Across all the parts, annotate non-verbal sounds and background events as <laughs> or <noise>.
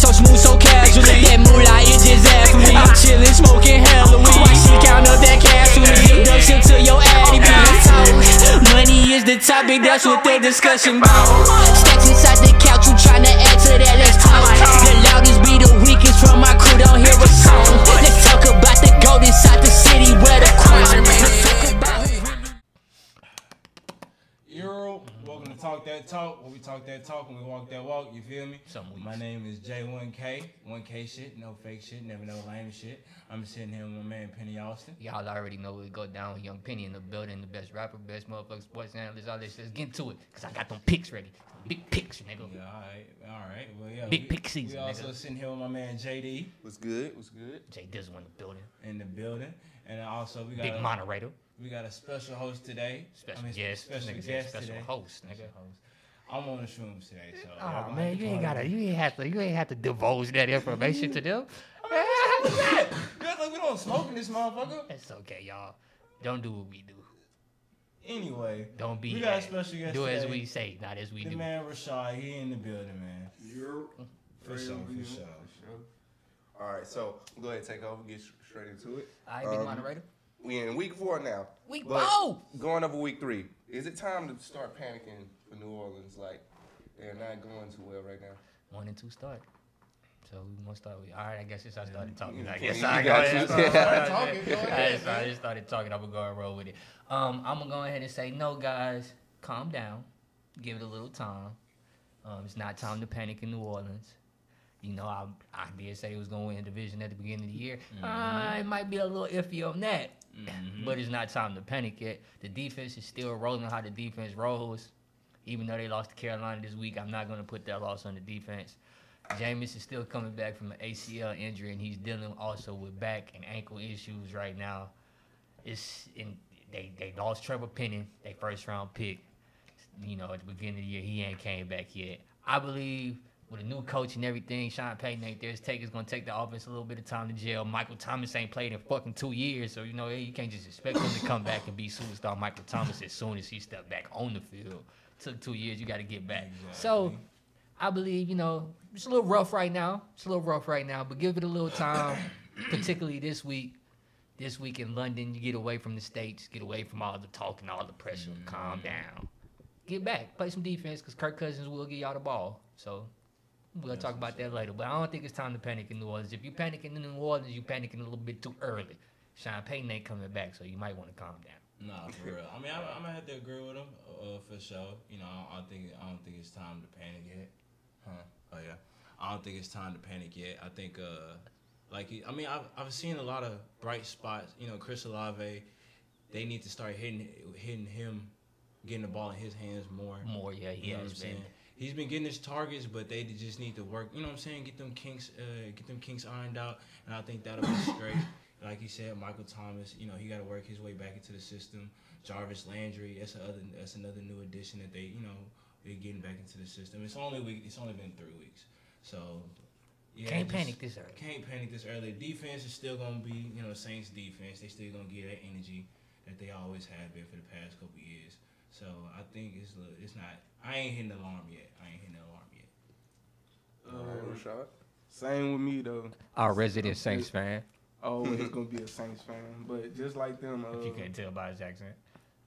so smooth, so casually. That moolah is just athlete. I'm chillin', smoking hella weed. Why she count up that cash with me? Introduction to your addy talk. Money is the topic, that's what the discussion about. Stacks inside the couch, you tryna add to that, let's talk. The loudest be the weakest from my crew, don't hear a song. Let's talk about the gold inside the city where the crown. Talk That Talk, when we talk that talk when we walk that walk, you feel me? Some weeks. My name is J1K, 1K shit, no fake shit, never no lame shit. I'm sitting here with my man Pennie Austin. Y'all already know we go down with Young Penny in the building, the best rapper, best motherfucker, sports analyst, all this. shit. Let's get into it, cause I got them picks ready. Big picks, nigga. Yeah, alright, alright. Well, yeah. Big we, pick season, We also nigga. sitting here with my man JD What's good? What's good? Jay Dizzle in the building. in the building. And also we got Big a, moderator. We got a special host today. Special I mean, guest. Special Nigga said guest special today. host, nigga. Special host. I'm on the shrooms today, so y'all Oh gonna man, you ain't gotta, you ain't have to, you ain't have to divulge that information to them. Man, how was that? You like we don't smoke in this motherfucker. It's okay, y'all. Don't do what we do. Anyway, Don't be. we got a special guest Do as we say, not as we the do. The man Rashard, he in the building, man. For sure, for sure. For sure. All right, so we'll go ahead and take over. Get straight into it. I big Um, moderator. We in week four now. Week but four! Going over week three. Is it time to start panicking for New Orleans? Like they're not going too well right now. One and two start. So we want to start with. All right, I guess since I started talking, I Yeah, guess you I got go you. ahead. Start Start talking, go I ahead, just- I just started talking. I'm gonna go and roll with it. Um, I'm gonna go ahead and say no, guys. Calm down. Give it a little time. Um, it's not time to panic in New Orleans. You know, I I did say it was gonna win the division at the beginning of the year. Uh, it might be a little iffy on that, Mm-hmm. but it's not time to panic yet. The defense is still rolling how the defense rolls. Even though they lost to Carolina this week, I'm not gonna put that loss on the defense. Jameis is still coming back from an ACL injury, and he's dealing also with back and ankle issues right now. It's in they they lost Trevor Penning, their first round pick. You know, at the beginning of the year, he ain't came back yet. I believe with a new coach and everything, Sean Payton ain't there. It's take it's gonna take the offense a little bit of time to gel. Michael Thomas ain't played in fucking two years, so you know you can't just expect him to come back and be superstar Michael Thomas as soon as he stepped back on the field. Took two years, you got to get back. So. I believe, you know, it's a little rough right now. It's a little rough right now, but give it a little time, <coughs> particularly this week. This week in London, you get away from the States, get away from all the talk and all the pressure. Calm mm-hmm. down. Get back, play some defense, because Kirk Cousins will get y'all the ball. So we'll talk about that later. But I don't think it's time to panic in New Orleans. If you panic in New Orleans, you panicking a little bit too early. Sean Payton ain't coming back, so you might want to calm down. Nah, for real. I mean, I'm, I'm gonna have to agree with him uh, for sure. You know, I don't think I don't think it's time to panic yet. Huh? Oh yeah. I don't think it's time to panic yet. I think, uh, like, I mean, I've I've seen a lot of bright spots. You know, Chris Olave, they need to start hitting hitting him, getting the ball in his hands more. More, yeah, he You know what I'm has been. saying? He's been getting his targets, but they just need to work. You know what I'm saying? Get them kinks, uh, get them kinks ironed out, and I think that'll be <coughs> straight. Like you said, Michael Thomas. You know he got to work his way back into the system. Jarvis Landry. That's another. That's another new addition that they. You know, they're getting back into the system. It's only week. It's only been three weeks, so. Yeah, Can't just panic this early. Can't panic this early. Defense is still gonna be, you know, Saints defense. They still gonna get that energy that they always have been for the past couple years. So I think it's it's not. I ain't hitting the alarm yet. I ain't hitting the alarm yet. All right, Rashard. Same with me though. Our resident Saints fan, Oh, Always gonna be a <laughs> Saints fan, but just like them, uh, if you can't tell by his accent.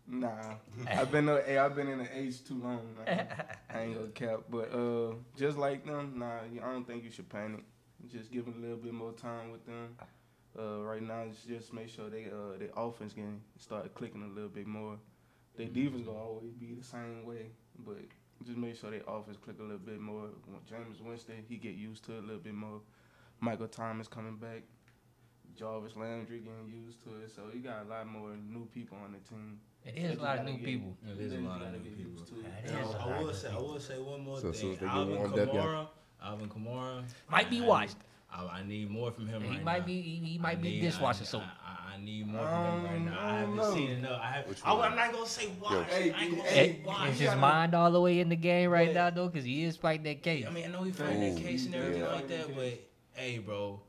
Nah, <laughs> I've been uh, hey, I've been in the age too long. man. <laughs> I ain't gonna cap, but uh, just like them, nah, I don't think you should panic. Just give it a little bit more time with them. Uh, right now, just make sure they uh their offense can start clicking a little bit more. Their defense gonna always be the same way, but just make sure their offense click a little bit more. When Jameis Winston, he get used to it a little bit more. Michael Thomas coming back. Jarvis Landry getting used to it, so you got a lot more new people on the team. It is a lot of new people. It is a Then lot of gotta new get people. used to it. That And is a I, lot I will of say, I will say one more So thing. as Alvin warmed up, yeah. Kamara, Alvin Kamara Might be I- I need- I, I need more from him. He right might now. be he, he I might be need- dishwasher I, soap. I, I need more from him right Um, now. I I haven't don't seen enough. I have. Which I, one? am not gonna say why. Yo. I ain't gonna Hey, say why. Is his mind all the way in the game right But- now though? Because he is fighting that case. I mean, I know he fighting that case and everything yeah. like that, but hey, bro,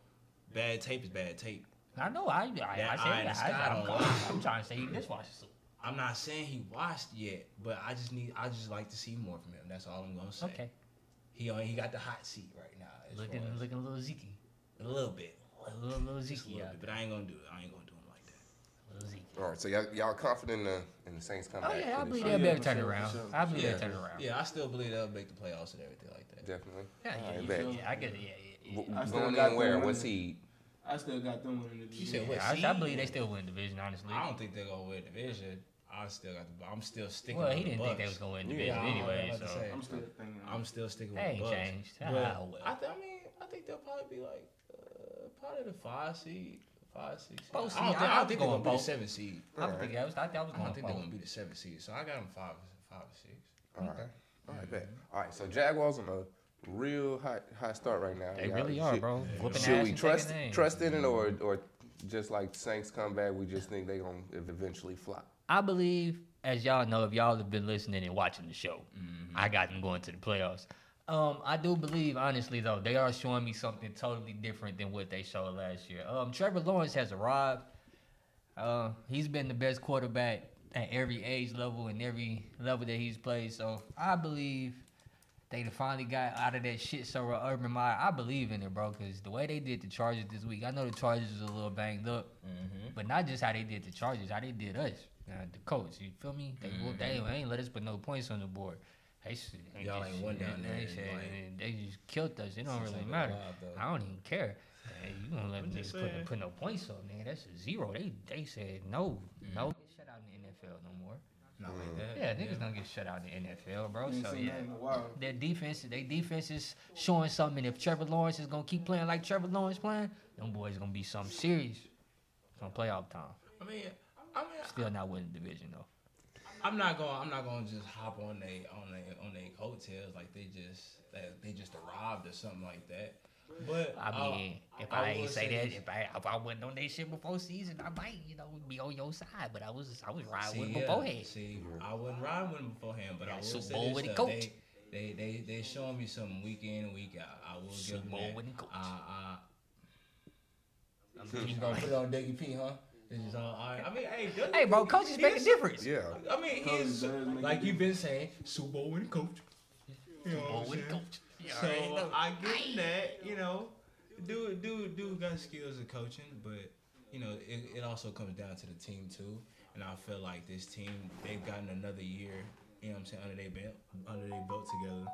bad tape is bad tape. I know. I I, I, That said eye in the that. sky I, don't I'm. I'm trying to say he dishwasher soap. I'm not saying he washed yet, but I just need. I just like to see more from him. That's all I'm gonna say. Okay. he on he got the hot seat right now. as Looking, far as- looking a little Zeke. a little bit, A little, little Zeke little out bit, but I ain't gonna do it. I ain't gonna do him like that. Little Zeke. All right, so y'all, y'all confident in the in the Saints Oh comeback? yeah, I believe year? they'll yeah, better for turn it sure, around. sure. I believe Yeah. they'll turn it around. Yeah, I still believe they'll make the playoffs and everything like that. Definitely. Yeah, yeah, right, yeah, bet. yeah, I get it. Yeah, yeah, yeah. W- I still Going got in where? them What seed? I still got them winning the You division. said what? I, I seed? believe they still win division. Honestly, I don't think they're gonna win division. I still got the. I'm still sticking. well, with he the didn't think they was gonna win the division I anyway. So say. I'm still thinking. I'm still sticking with They the Bucks. changed. But Ah, well. I, th- I mean, I think they'll probably be like uh, probably the five seed, five six. Seed. Both I don't seed. think, I I don't think they're going gonna be the seven seed. I don't think that was. I, think I was I don't think they're gonna be the seven seed. So I got them five, five or six. All right. All right, bet. All right, so Jaguars on a real hot hot start right now. They Y'all- really are, should- bro. Whooping Should we trust trust in it, or or just like Saints come back, we just think they're gonna eventually flop? I believe, as y'all know, if y'all have been listening and watching the show, Mm-hmm. I got them going to the playoffs. Um, I do believe, honestly, though, they are showing me something totally different than what they showed last year. Um, Trevor Lawrence has arrived. Uh, he's been the best quarterback at every age level and every level that he's played. So I believe they finally got out of that shit So Urban Meyer. I believe in it, bro, because the way they did the Chargers this week, I know the Chargers was a little banged up, Mm-hmm. but not just how they did the Chargers, how they did us, uh, the coach. You feel me? They, they, Mm-hmm. they ain't let us put no points on the board. They, s- they Y'all just- ain't won down there They, in, said- like, they just killed us. It don't really like matter. while, though. I don't even care. Hey, you gonna let I'm me just put, put no points on, nigga? That's a zero. They they said no, Mm-hmm. no get shut out in the NFL no more. Not like that. Yeah, niggas don't get shut out in the NFL, bro. Ain't So seen yeah, that in a while. their defense, their defense is showing something. If Trevor Lawrence is gonna keep playing like Trevor Lawrence playing, them boys gonna be something serious. Come playoff time. I mean, I mean, Still not winning the division though. I'm not going. I'm not going to just hop on they on they on they coattails like they just that they just arrived or something like that. But I uh, mean, if I I, will ain't say say that, if I if I wasn't on that shit before season, I might you know be on your side. But I was I was riding see, with yeah, beforehand. See, I wasn't riding with them beforehand, but I Yeah, will Super say Bowl with the though, coach. They, they they they showing me something week in and week out. I will Super give them Bowl that. with the coach. Uh, I'm uh, gonna put it on Dougie P, huh? This is all, all right. I mean, hey, Dougie Hey, bro, P, coaches he make a difference. Yeah. I mean, he Coach is does make a like you've been saying, Super Bowl winning coach. You know what Bowl I'm with coach. You So know. I get him that, you know, dude, dude, dude got skills of coaching, but you know, it, it also comes down to the team too. And I feel like this team, they've gotten another year, you know what I'm saying, under their belt, under their belt together.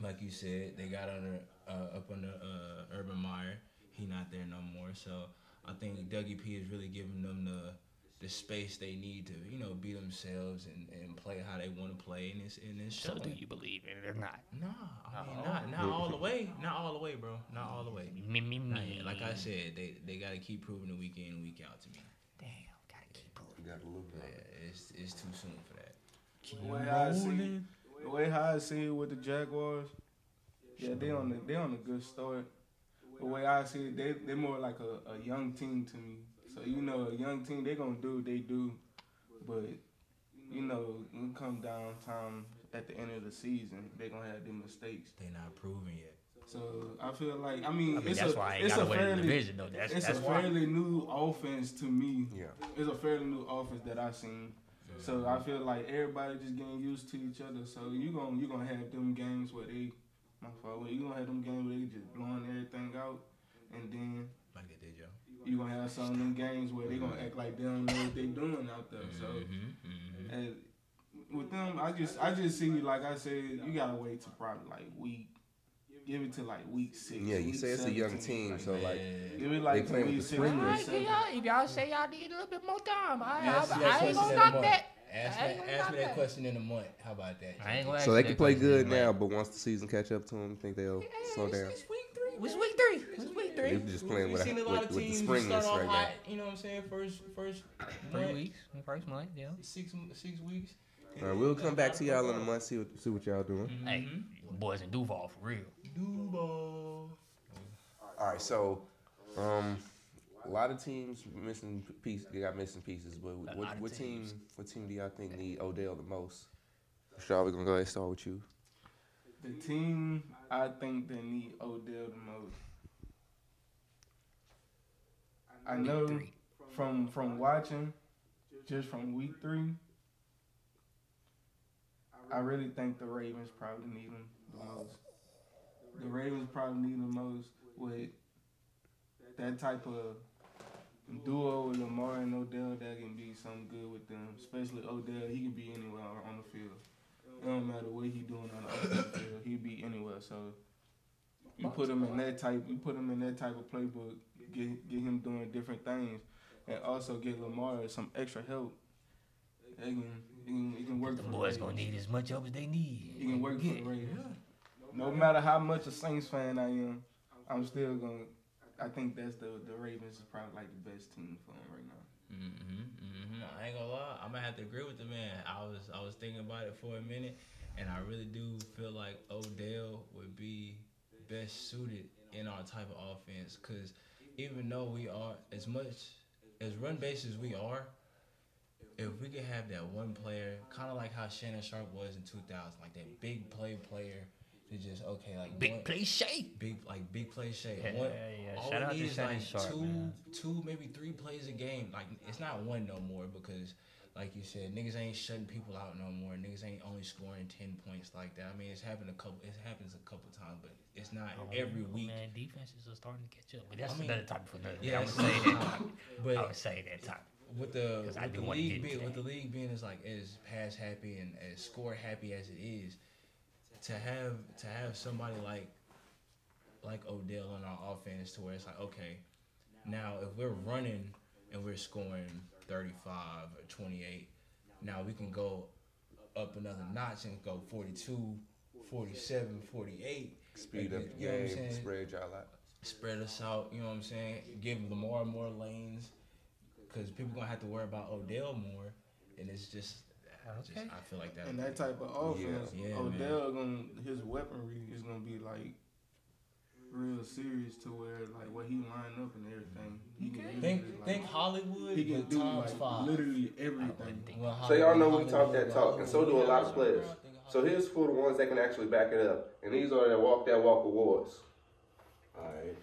Like you said, they got under uh, up under uh, Urban Meyer. He not there no more. So I think Dougie P is really giving them the the space they need to, you know, be themselves and, and play how they want to play. And it's and it's So showing. do you believe in it or not? Nah, I mean not not all the way, not all the way, bro, not all the way. Me, me, Not me. Like I said, they they got to keep proving it week in and week out to me. damn, gotta keep proving. We got a little bit. Yeah, it's it's too soon for that. The way I see, the way how I see it with the Jaguars, yeah, they on the they on a good start. The way I see it, they they more like a, a young team to me. So you know, a young team they gonna do what they do, but you know, when come down time at the end of the season, they gonna have them mistakes. They not proven yet. So I feel like I mean, I mean, it's that's a why I ain't gotta a win the fairly division though. That's it's that's a why. fairly new offense to me. Yeah. It's a fairly new offense that I've seen. So I feel like everybody just getting used to each other. So you gonna you gonna have them games where they, my fault. You gonna have them games where they just blowing everything out, and then Like they did, yo. you gonna have some of them games where they gonna act like they don't know what they doing out there. So Mm-hmm, and with them, I just I just see like I said, you gotta wait to probably like week, give it to like week six. Yeah, you say it's a young 17, team, so like give it like they playing with the six, spring week y'all, if y'all say y'all need a little bit more time, I, Ask I, me that I ain't gonna in a knock that. Ask me, ask me that that. question in a month. How about that? I ain't gonna so they can play good in a minute. now, but once the season catch up to them, think they'll slow down. It's week three. It was week three. It was week They three. just playing We've with, seen a with, lot of with the teams springness start off right now. hot. You know what I'm saying? First, first Three month, weeks. First month, yeah. six six weeks. All right, we'll come back to y'all in a month, see what see what y'all doing. Hey, boys in Duval for real. Duval. All right, so um, a lot of teams missing pieces. They got missing pieces, but lot what, what team? What team do y'all think need Odell the most? Shaw, we're gonna go ahead and start with you. The team I think that need Odell the most. I know from from watching, just from week three, I really think the Ravens probably need him the most. The Ravens probably need the most with that type of duo with Lamar and Odell that can be something good with them. Especially Odell, he can be anywhere on the field. It don't matter what he doing on the field, he be anywhere. So you put him in that type, you put him in that type of playbook, get get him doing different things, and also get Lamar some extra help. They can, he can, he can work The boys gonna need as much help as they need. He can work for the Ravens. No matter how much a Saints fan I am, I'm still gonna. I think that's the the Ravens is probably like the best team for him right now. Mm-hmm, mm-hmm. I ain't gonna lie, I'm gonna have to agree with the man. I was I was thinking about it for a minute, and I really do feel like Odell would be best suited in our type of offense. Cause even though we are as much as run based as we are, if we could have that one player, kind of like how Shannon Sharpe was in 2000, like that big play player, to just okay, like Big one- play shake. big like big play shape. Yeah, one, yeah. all Shout we out to need is like Sharpe, two, man. two, maybe three plays a game. Like it's not one no more because, like you said, niggas ain't shutting people out no more. Niggas ain't only scoring ten points like that. I mean, it's happened a couple. It happens a couple times, but it's not oh, every week. Man, defenses are starting to catch up. But that's I mean, another topic for another. Yeah, I would say that. topic. <laughs> I would say that topic. with the with the league being with the league being as like as pass happy and as score happy as it is, to have to have somebody like like Odell on our offense to where it's like okay, now if we're running and we're scoring 35 or 28, now we can go up another notch and go 42, 47, 48. Speed up the You know what I'm game, spread y'all out. spread us out. You know what I'm saying? Give Lamar more lanes, because people gonna have to worry about Odell more, and it's just, just Okay. I feel like that. And that type of offense, Yeah, Odell gonna his weaponry is gonna be like real serious to where like what he line up and everything. He can use think like, think Hollywood, he can do like five. literally everything. So y'all know we talk that talk, and so do a lot of players. So here's for the ones that can actually back it up, and these are the walk that walk awards. Alright.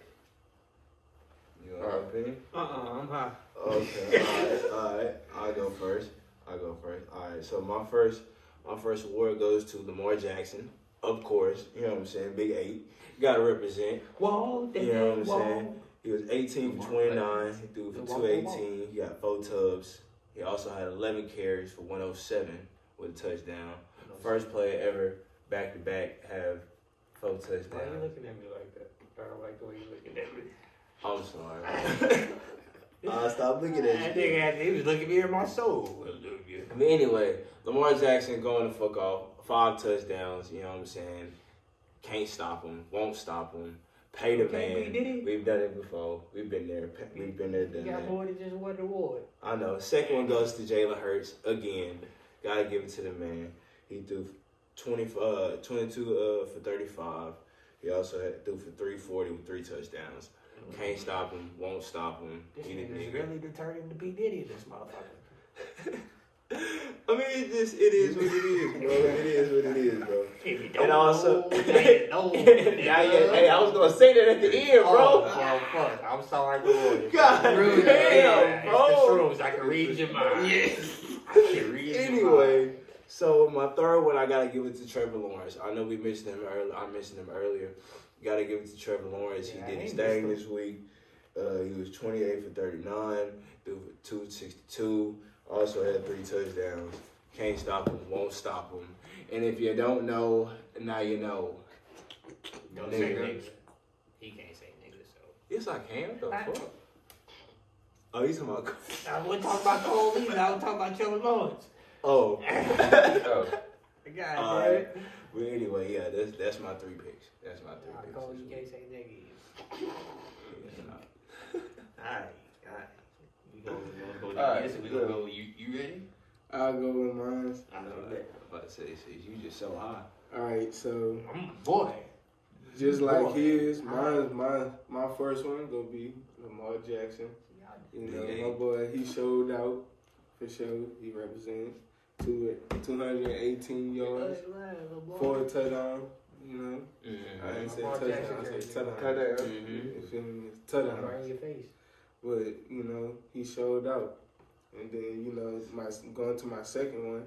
You All want right. my opinion? Uh-uh, I'm high. Okay, alright, alright. I'll go first. I'll go first. Alright, so my first my first award goes to Lamar Jackson. Of course, you know what I'm saying? Big eight. Gotta represent. Whoa, You know what I'm saying? He was 18 for 29. He threw for 218. He got four tubs. He also had 11 carries for 107 with a touchdown. First player ever back to back have four touchdowns. Why you touchdowns. looking at me like that? I don't like the way you're looking at me. I'm sorry. <laughs> uh, stop looking at That you. nigga, had- he was looking me in my soul. But anyway, Lamar Jackson going the fuck off. Five touchdowns, you know what I'm saying? Can't stop him. Won't stop him. Pay the Okay, man. we did it. We've done it before. We've been there. We've been there, You done got that. more than just one award. I know. Second one goes to Jalen Hurts again. Gotta give it to the man. He threw 20, uh, 22 uh, for 35. He also had, threw for 340 with three touchdowns. Can't stop him. Won't stop him. This He the nigga's really determined to be Diddy, this motherfucker. <laughs> I mean, it just it is what it is, bro. It is what it is, bro. If you And also, know, now you know. <laughs> Now, yeah, hey, I was gonna say that at the end, Oh, <laughs> bro. well, fuck. I'm sorry, Lord. God Rude. damn, Yeah, bro. It's the shrooms. I can read your mind. Yes. I can read your mind. Anyway, so my third one, I gotta give it to Trevor Lawrence. I know we mentioned him earlier. I mentioned him earlier. Gotta give it to Trevor Lawrence. Yeah, he did his thing this week. Uh, he was 28 for 39, threw for 262. Also had three touchdowns. Can't stop him, won't stop him. And if you don't know, now you know. Don't say Nigga. nigga. He can't say nigga, so. Yes, I can. What the I- fuck? Oh, you talking about? I wasn't talking about Cole either. I was talking about Trevor Lawrence. Oh. <laughs> Oh, God damn it. Well, anyway, yeah, that's that's my three picks. That's my three Nah, picks. Cole, this you can't say nigga. Yeah, nah. <laughs> Alright, alright. We go, we gonna go Alright, to this. We good. gonna go. You, you ready? I'll go with mine. I know I'm about to say, see, you just so high. All right, so boy. just like Boy. his, mine, my my first one gonna be Lamar Jackson. You know, my boy, he showed out for sure. He represents two two hundred eighteen yards, four touchdown. You know, I ain't say touchdown, I said touchdown. touchdown. Mm-hmm. You feel me? Touchdown. Right in your face. But you know, he showed out. And then you know, my going to my second one,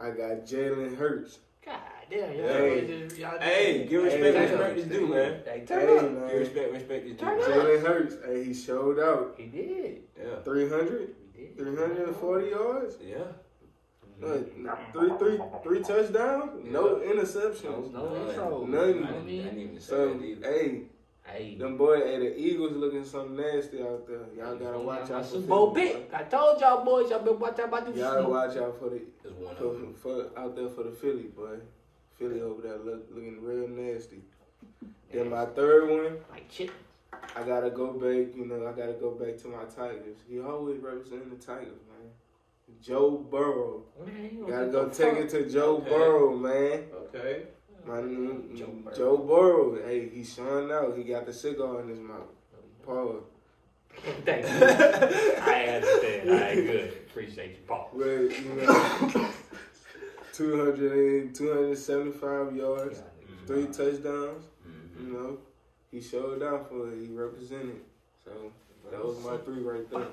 I got Jalen Hurts. God damn, y'all Hey. just- y'all Hey, give respect, Hey, respect is due, man. Hey, Hey, turn up. man. Give respect, respect is due. Jalen Hurts, hey, he showed out. He did. Yeah, 300, He did. 340 yards. yeah. What, Three, three, three touchdowns. No interceptions. No, no intro. Nothing. I didn't, what I I mean? didn't even say So, that either. hey, Hey. them boy, hey, the Eagles looking something nasty out there. Y'all gotta watch out That's for Super Bowl I told y'all boys, y'all been watching about boy. the Y'all gotta watch out for the It's for, for out there for the Philly boy. Philly over there look, looking real nasty. Then my third one, Like chip. I gotta go back. You know, I gotta go back to my Tigers. He always representing the Tigers, man. Joe Burrow. Man, Gotta go take fuck. it to Joe Okay. Burrow, man. Okay. My new- Joe Burrow. Joe Burrow. Hey, he's showing out. He got the cigar in his mouth. Paul. <laughs> Thank you. <laughs> I understand. All right, good. Appreciate you, Paul. Well, you know, <coughs> 200 275 yards, three touchdowns. Mhm. You know, he showed out for it. He represented. So that was my three right there.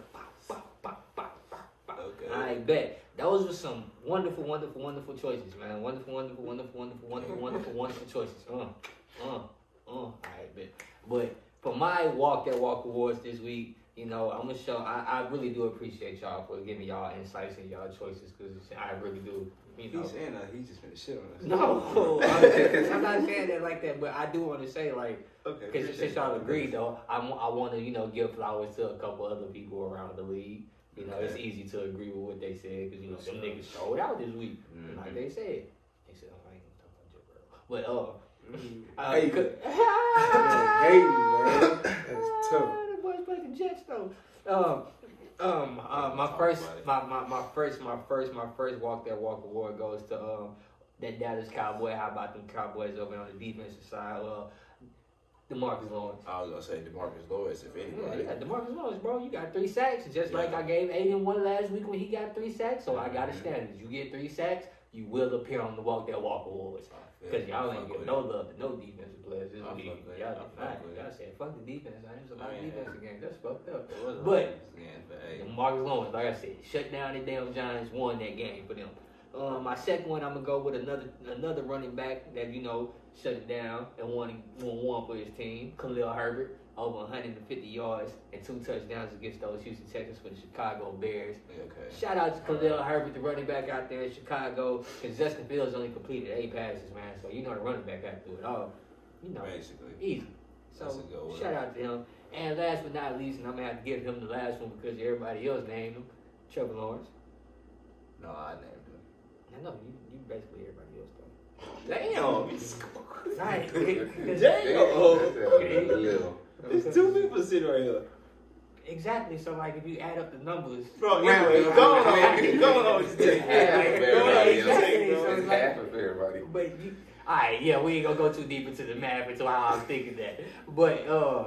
Okay. I bet. Those were some wonderful, wonderful, wonderful choices, man. Wonderful, wonderful, wonderful, wonderful, wonderful, wonderful, wonderful choices. Uh, uh, uh. I bet. But for my walk that walk awards this week, you know, I'm gonna show. I, I really do appreciate y'all for giving y'all insights and y'all choices because I really do. You know, He's saying that he's just gonna shit on us. no, I'm, <laughs> I'm not saying that like that, but I do want to say like. Okay. Because since y'all that. agreed, though, I, I want to, you know, give flowers to a couple other people around the league. You know, it's easy to agree with what they said because, you know, some niggas showed out this week. Mhm. Like they said. They said, oh, I ain't gonna talk about. <laughs> But, uh, Mm. uh, Hey, hating, man. That's tough. The boys play the Jets, though. Um, um, uh, my first, my, my, my first, my first, my first walk that walk award goes to um that Dallas Cowboy. How about them Cowboys over on the defensive side? Uh, Demarcus Lawrence. I was gonna say Demarcus Lawrence, if Yeah, anybody. yeah, Demarcus Lawrence, bro, you got three sacks. Just like I gave Aidan one last week when he got three sacks. So I got a standard. You get three sacks, you will appear on the Walk That Walk Awards. Because y'all ain't give no love to no defensive players this week. Y'all I did fuck with it. Y'all said, fuck the defense. I There's a lot of Man. defense again. That's fucked up. It was a But- games, but hey. Demarcus Lawrence, like I said, shut down the damn Giants, won that game for them. Um, my second one, I'm gonna go with another another running back that you know shut it down and won won one for his team, Khalil Herbert, over 150 yards and two touchdowns against those Houston Texans for the Chicago Bears. Okay. Shout out to Khalil Herbert, the running back out there in Chicago, because Justin Fields only completed eight passes, man. So you know the running back had to do it all. You know, Basically. easy. So That's a good one. shout out to him. And last but not least, and I'm gonna have to give him the last one because everybody else named him, Trevor Lawrence. No, I named him. I know you, you basically everybody else though. Damn. Right. Damn. There's two people sitting right here. Exactly. So like, if you add up the numbers, Bro, round anyway, it, go round on. it. Go on. Just take Yeah, it. yeah, Go on. yeah, Just take exactly. it, So bro. it's like- half of everybody. But you, all right, yeah, we ain't gonna go too deep into the math into how I'm thinking that. But uh,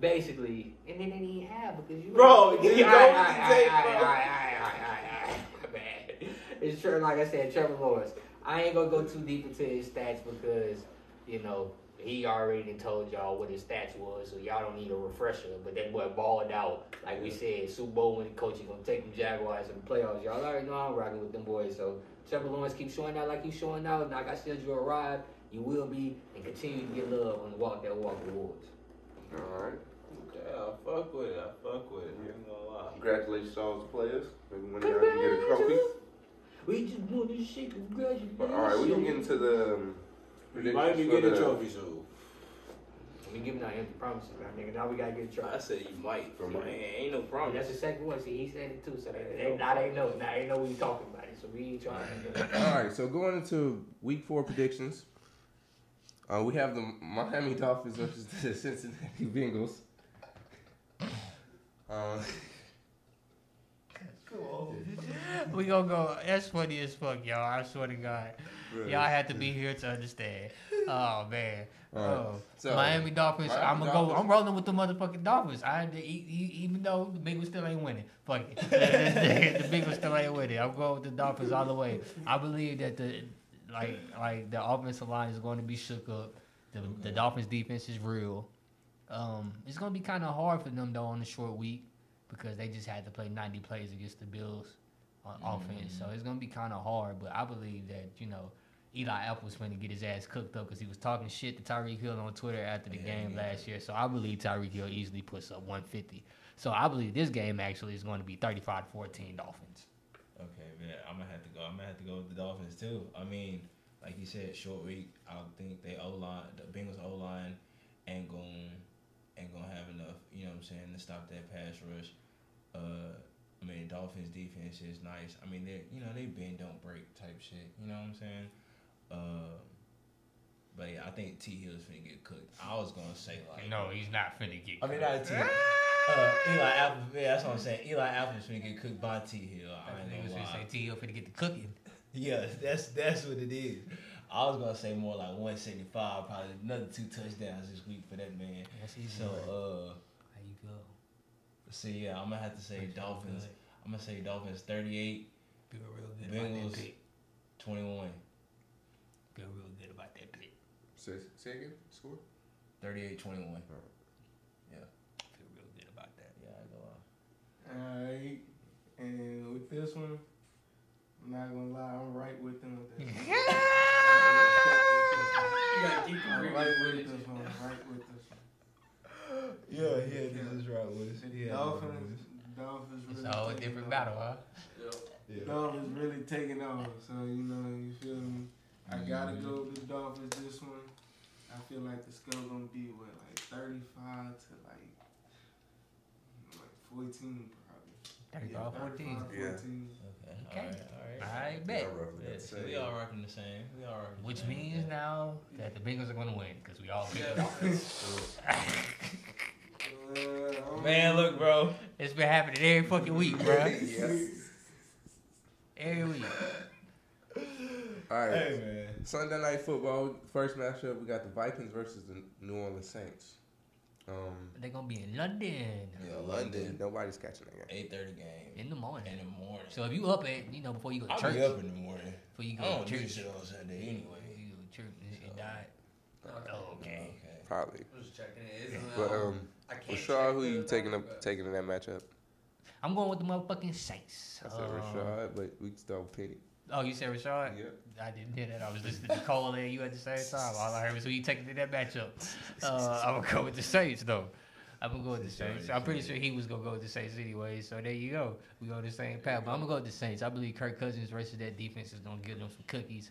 basically, and then they didn't have because you. Bro, you All go right, with all the right, tape, all bro. right, all right, all right, all right, all right, my bad. It's true, like I said, Trevor Lawrence. I ain't gonna go too deep into his stats because you know he already told y'all what his stats was, so y'all don't need a refresher. But that boy balled out, like we said, Super Bowl winning coach. He gonna take them Jaguars in the playoffs. Y'all already know I'm rocking with them boys. So Trevor Lawrence keep showing out like he's showing out. Like I said, you arrived, you will be, and continue to get love on the Walk That Walk Awards. All right. Okay, I fuck with it. I fuck with it. I ain't gonna lie. Congratulations to all the players. Maybe one of y'all can get a trophy. We just want to shake congratulations. But, all right, we're going to get into the um, You might be predictions for getting a the- trophy soon. We giving out empty promises, now, nigga. Now we gotta get a trophy. I said you might. For Ain't, mine. ain't no promise. that's the second one. See, he said it too. So they, they, now they know. Now they know we talking about it. So we ain't trying to. All right, so going into week four predictions, uh, we have the Miami Dolphins versus the <laughs> Cincinnati Bengals. Uh, <laughs> we gonna go. That's funny as fuck, y'all. I swear to God, y'all had to be here to understand. Oh man. All right. Oh, So, Miami Dolphins. Miami I'm gonna go. I'm rolling with the motherfucking Dolphins. I had to, even though the Bengals still ain't winning. Fuck it. <laughs> the Bengals still ain't winning. I'm going with the Dolphins all the way. I believe that the like like the offensive line is going to be shook up. The the Dolphins defense is real. Um, it's gonna be kind of hard for them though on the short week because they just had to play 90 plays against the Bills on offense. So it's gonna be kind of hard. But I believe that you know Eli Apple's going to get his ass cooked up because he was talking shit to Tyreek Hill on Twitter after the Yeah, game yeah. last year. So I believe Tyreek Hill easily puts up 150. So I believe this game actually is going to be 35 14 Dolphins. Okay, man, I'm gonna have to go. I'm gonna have to go with the Dolphins too. I mean, like you said, short week. I don't think they O line, the Bengals O line, ain't gonna ain't gonna have enough. You know what I'm saying to stop that pass rush. Uh, I mean, the Dolphins defense is nice. I mean, they you know they bend don't break type shit. You know what I'm saying? Uh, but yeah, I think T Hill's finna get cooked. I was gonna say like No, he's not finna get I mean, not T. Uh, Eli Apple. Yeah, that's what I'm saying. Eli Apple's finna get cooked by T Hill. I ain't Niggas gonna say T Hill finna get the cooking. Yeah, that's that's what it is. I was gonna say more like 175, probably another two touchdowns this week for that man. That's easy. So, uh, How you go? so yeah, I'm gonna have to say Makes you feel Dolphins. good. I'm gonna say Dolphins 38, Feel real good about Bengals that pick. 21, Feel real good about that pick. Say, say again. Score. 38, 21. Feel real good about that. Yeah, I go off. Alright, and with this one, I'm not gonna lie, I'm right with them with this. <laughs> one. You gotta keep I'm right with footage. this one. Right with this one. Yeah, yeah, this is right with us. Yeah, Dolphins, Dolphins It's really a whole different off. battle, huh? Yeah. Dolphins really taking off. So you know, you feel me? I gotta go with the Dolphins this one. I feel like the score gonna be what, like thirty-five to like like fourteen probably. 35 14. 35, Yeah. Okay. Okay. All right. All right. I bet. Yeah, roughly Yeah, so we all rocking the same. We all rocking the Which same. means now that the Bengals are going to win because we all picked Yeah. <laughs> <laughs> the Dolphins. Uh, Man, look, bro. It's been happening every fucking week, bro. Yes. Every week. All right. Hey, man. Sunday night football. First matchup, we got the Vikings versus the New Orleans Saints. Um, They're going to be in London Yeah, London. Nobody's catching that game. 8:30 game in the morning. in the morning. So if you up at, you know, before you go to I'll church, be up in the morning. before you I go don't to do church, shit on Sunday anyway. you go to church and, and died. Oh, okay. Okay. Probably. I'm just checking it. It's, But um, I can't Rashard, who the you taking up but- taking in that matchup? I'm going with the motherfucking Saints. I said Uh, Rashard, but we can start with Penny. Oh, you said Rashard? Yep. I didn't hear that. I was listening to Cole and you at the same time. All I heard was who you taking to that matchup. Uh, I'm gonna go with the Saints though. I'm gonna go with the Saints. I'm pretty sure he was gonna go with the Saints anyway. So there you go. We go the same path. But I'm gonna go with the Saints. I believe Kirk Cousins versus that defense is gonna give them some cookies.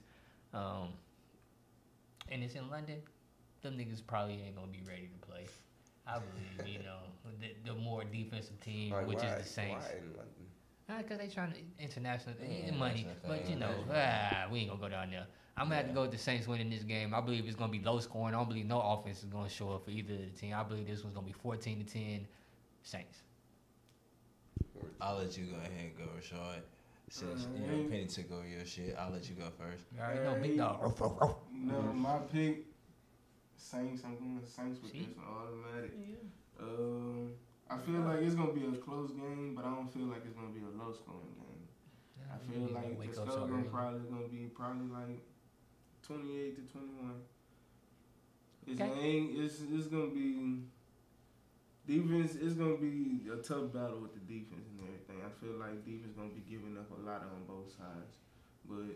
Um, and it's in London. Them niggas probably ain't gonna be ready to play. I believe you know the, the more defensive team, Like, which why, is the Saints. Why in London? Because they trying to international Yeah, money, that's but you know, ah, we ain't gonna go down there. I'm gonna have to go with the Saints winning this game. I believe it's gonna be low scoring. I don't believe no offense is gonna show up for either of the team. I believe this one's gonna be 14 to 10 Saints. I'll let you go ahead and go, Rashard. Since you know Alright. Penny took over your shit, I'll let you go first. You already know, big dog. <laughs> No, my pick, Saints. I'm going to Saints with See? this one automatic. Um, I feel like it's gonna be a close game, but I don't feel like it's gonna be a low scoring game. I feel like the wake score so gonna probably gonna be probably like twenty eight to twenty one. It's Okay. it's it's gonna be defense. It's gonna be a tough battle with the defense and everything. I feel like defense gonna be giving up a lot on both sides, but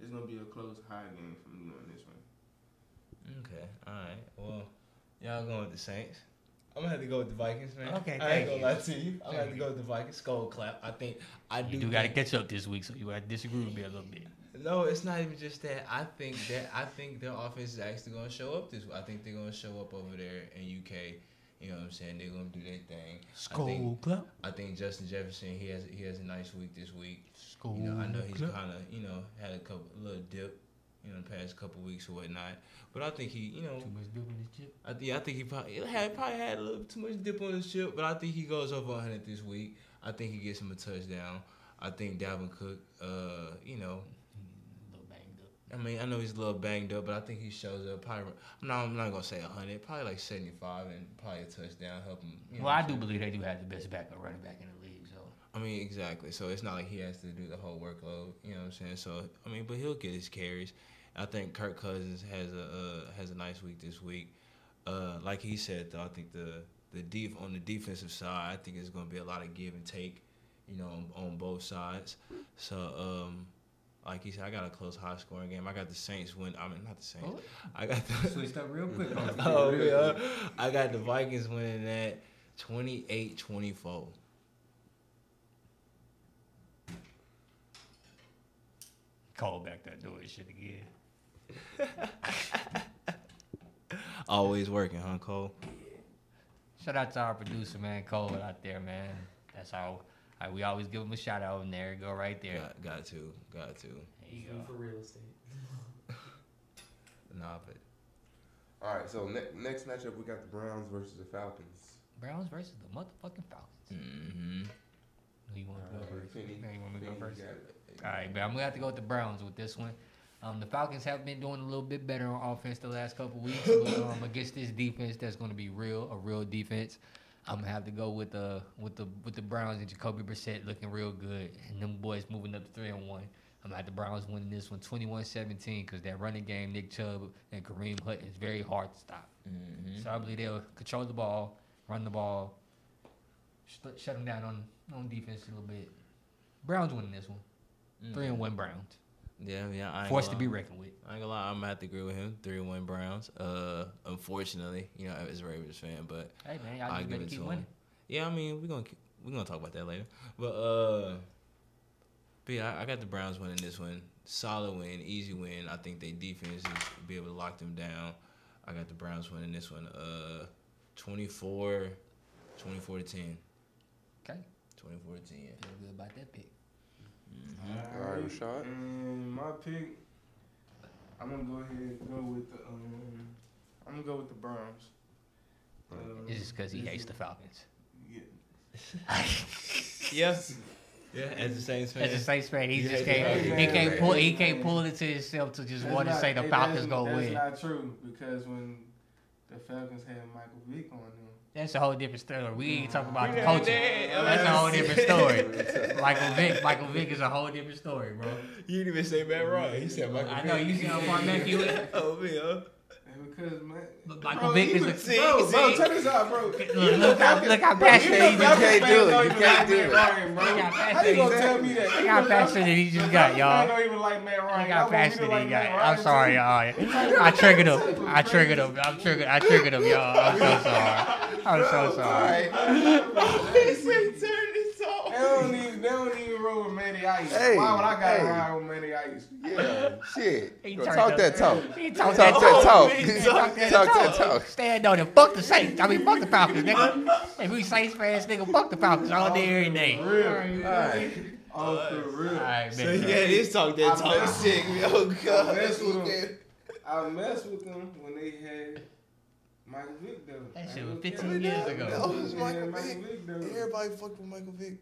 it's gonna be a close high game for me on this one. Okay, alright. Well, y'all going with the Saints. I'm gonna have to go with the Vikings, man. Okay, I ain't gonna you. lie to you. I'm gonna have to go with the Vikings. Skull clap. I think I do. You do gotta catch up this week, so you gotta disagree with me a little bit. No, it's not even just that. I think that I think their offense is actually gonna show up this. Week. I think they're gonna show up over there in UK. You know what I'm saying? They're gonna do their thing. I think, club. I think Justin Jefferson he has he has a nice week this week. School You know, I know he's kind of you know had a couple little dip, you know, the past couple weeks or whatnot. But I think he, you know, Too much dip in his chip. I think I think he probably had probably had a little too much dip on his chip, but I think he goes over 100 this week. I think he gets him a touchdown. I think Dalvin Cook, uh, you know, A little banged up. I mean, I know he's a little banged up, but I think he shows up. Probably, I'm not, I'm not gonna say 100, probably like 75, and probably a touchdown help him. You know Well, I do saying? believe they do have the best backup running back in the league. So I mean, exactly. So it's not like he has to do the whole workload. You know what I'm saying? So I mean, but he'll get his carries. I think Kirk Cousins has a uh, has a nice week this week. Uh, like he said, though, I think the the def- on the defensive side, I think it's going to be a lot of give and take. You know, on, on both sides. So um, like he said, I got a close, high scoring game. I got the Saints win. I mean, not the Saints. Oh. I got the. Switched up real quick. <laughs> oh <laughs> yeah, I got the Vikings winning that 28-24. Cole back that doing shit again. <laughs> Always working, huh, Cole? Shout out to our producer, man, Cole out there, man. That's how I, we always give him a shout out, and there you go, right there. Got, got to, got to. There you go. for real estate. <laughs> Nah, but All right, so ne- next matchup we got the Browns versus the Falcons. Browns versus the motherfucking Falcons. mm-hmm. Who you want to go first? Penny, Man, you want me to go first? you got it. All right, but I'm gonna have to go with the Browns with this one. Um, the Falcons have been doing a little bit better on offense the last couple weeks, but um, against this defense, that's going to be real, a real defense. I'm gonna have to go with the with the with the Browns and Jacoby Brissett looking real good, and them boys moving up to three and one. I'm at the Browns winning this one 21-17 because that running game, Nick Chubb and Kareem Hunt is very hard to stop. Mm-hmm. So I believe they'll control the ball, run the ball, shut, shut them down on on defense a little bit. Browns winning this one, three and one Browns. Yeah, yeah. I ain't Forced to be reckoned with. I ain't gonna lie, I'm gonna have to agree with him. Three one Browns. Uh, unfortunately, you know, as a Ravens fan, but Hey man, y'all I just give better it keep to him. Yeah, I mean, we're gonna we're gonna talk about that later. But uh, but yeah, I, I got the Browns winning this one. Solid win, easy win. I think they defense is be able to lock them down. I got the Browns winning this one. Uh, 24, 24 to 10. Okay, 24 to 10. feel good about that pick. All right, Rashard. And my pick, I'm gonna go ahead and go with the um, I'm gonna go with the Browns. Um, It's just because he hates is- the Falcons. Yeah. <laughs> Yes. Yeah, as the Saints fan. As a Saints fan, he You just hate can't. He can't Man, pull. He can't pull it to himself to just That's want to say the Falcons that's- gonna that's win. not true because when the Falcons had Michael Vick on them, That's a whole different story. We ain't talking about the Yeah, coaching. that- That's a whole different <laughs> story. Michael Vick. Michael Vick is a whole different story, bro. You didn't even say Matt Ryan. He said Michael I know you see how far back you went. Oh, me, because man, But Michael bro, Vick is a- See, bro, bro, see. check this out, bro. Look, look how look how Bro, passionate even he the just can't do it. don't You can't do it. Ryan, bro. Look how How you gonna he tell got. me that? Look how passionate he just got, y'all. don't even like Matt Ryan. Look I how want passionate he got. I'm sorry, y'all. <laughs> I triggered him. I triggered him. I'm triggered. I triggered him, y'all. I'm so sorry. I'm so sorry. <laughs> They don't even, they don't even roll with Matty Ice. Hey, Why would I got hey. to ride with Matty Ice? Yeah, shit. He Bro, turned talk up. that talk. He talk Talk that that talk. talk. He Talk that that talk. Stand on it. Fuck the Saints. I mean, fuck the Falcons, nigga. If we Saints fans, nigga, fuck the Falcons all day, every day. All Real. Alright. Oh, for real. right, So yeah, this talk that I talk bet. sick. Oh I god. messed with them. I messed with them when they had Michael Vick though. That I shit was don't 15 care. years ago. That was They Michael had Vick. though. Everybody fucked with Michael Vick.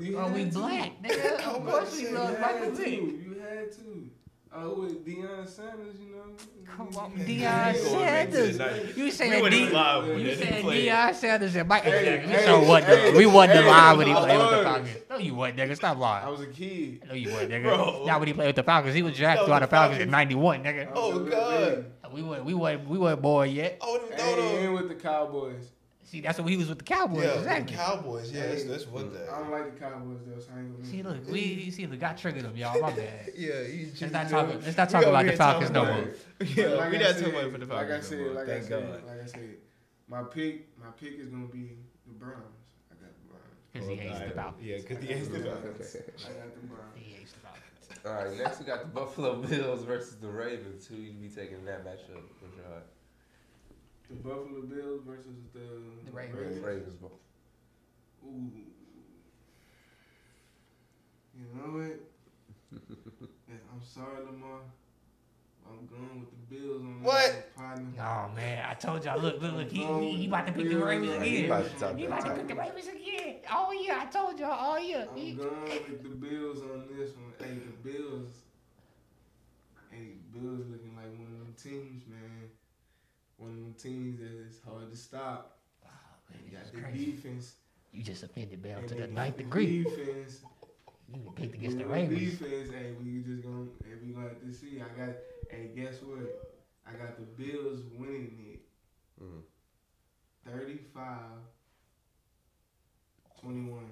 You Oh, we had to. black, nigga. Of course we You love Michael to. Vick. You had to. Oh, with Deion Sanders, you know. Come on, you- Deion Sanders. You We said went D. live when You said played. Deion Sanders and Michael Hey, Jackson. hey, So what? hey, nigga? We wasn't hey, alive when he played with the. Falcons. No, you wasn't, nigga. Stop lying. I was a kid. No, you wasn't, nigga. Bro. Not when he played with the Falcons. He was drafted No, by the the Falcons in '91, nigga. Oh, was a oh, little God. Baby. We weren't, we weren't, we weren't born yet. Oh, them Hey, and with the Cowboys. See, that's what he was with the Cowboys. Yeah, exactly. Cowboys. Yeah, that's, Hey, that's one thing. I don't like the Cowboys though, so I ain't gonna. See, look, we see, look, got triggered him, y'all. My bad. <laughs> Yeah, you Let's not talk. Let's not talk about the Falcons no more. Yeah, Like we I not said- talking about it for the Like I Falcons. said, no more. like I said, God. like I said, my pick, my pick is gonna be the Browns. I got the Browns. Because oh, he hates the Falcons. Yeah, because he hates the Falcons. I got the Browns. He hates the Falcons. All right, next we got the Buffalo Bills versus the Ravens. Who you be taking that matchup? Rashard? The Buffalo Bills versus the The Ravens. Ravens. bro. Ooh. You know what? <laughs> Yeah, I'm sorry, Lamar. I'm going with the Bills on What? that. Oh man, I told y'all. Look, look, look. He, he, he about to pick the Ravens He again. about to talk He about to talk. pick the Ravens again. Oh yeah, I told y'all. Oh yeah. I'm He- going with the Bills on this one. Hey, the Bills. Hey, Bills looking like one of them teams, man. One of them teams that is hard to stop. Oh, man, They got the crazy. defense. You just offended Bell and to the got ninth the degree. Defense. You picked against the Ravens. Defense, hey, we just gonna, hey, we gonna have to see. I got, hey, guess what? I got the Bills winning it. Mhm. 35 21. Man,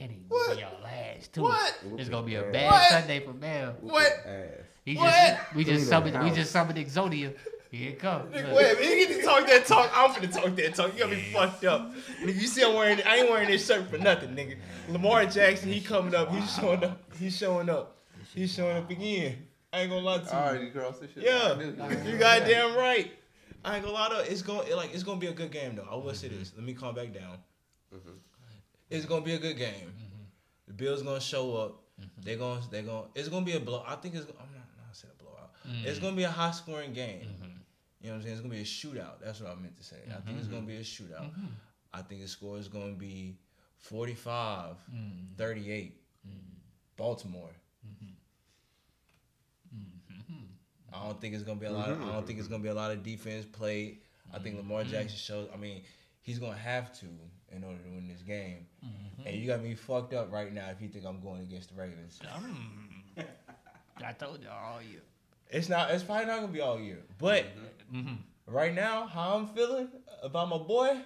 And he what? y'all last too. What? It's gonna be a bad What? Sunday for Mel. What? Ass. He What? we just Clean summoned the we just summoned Exodia. Here it comes. Nigga, Look. Wait, man, you get to talk that talk. I'm finna talk that talk. You gotta be fucked up. Nigga, you see I'm wearing I ain't wearing this shirt for nothing, nigga. Lamar Jackson, he coming up, he's showing up, he's showing up. He's showing up again. I ain't gonna lie to you. All right, you cross this shit. Yeah, I knew you goddamn right. I ain't gonna lie to it's gonna like it's gonna be a good game though. I will say this. Let me calm back down. Mm-hmm. It's gonna be a good game. Mm-hmm. The Bills gonna show up. Mm-hmm. They gonna they gonna it's gonna be a blow. I think it's I'm not not saying a blowout. Mm. It's gonna be a high scoring game. You know what I'm saying? It's gonna be a shootout. That's what I meant to say. I think it's gonna be a shootout. I think the score is gonna be 45, mm. 38. Mm. Baltimore. I don't think it's gonna be a lot. Of, I don't think it's gonna be a lot of defense played. I think Lamar Jackson shows. I mean, he's gonna have to in order to win this game. And you got me fucked up right now if you think I'm going against the Ravens. <laughs> Mm. I told y'all all year. It's not. It's probably not gonna be all year. But right now, how I'm feeling about my boy,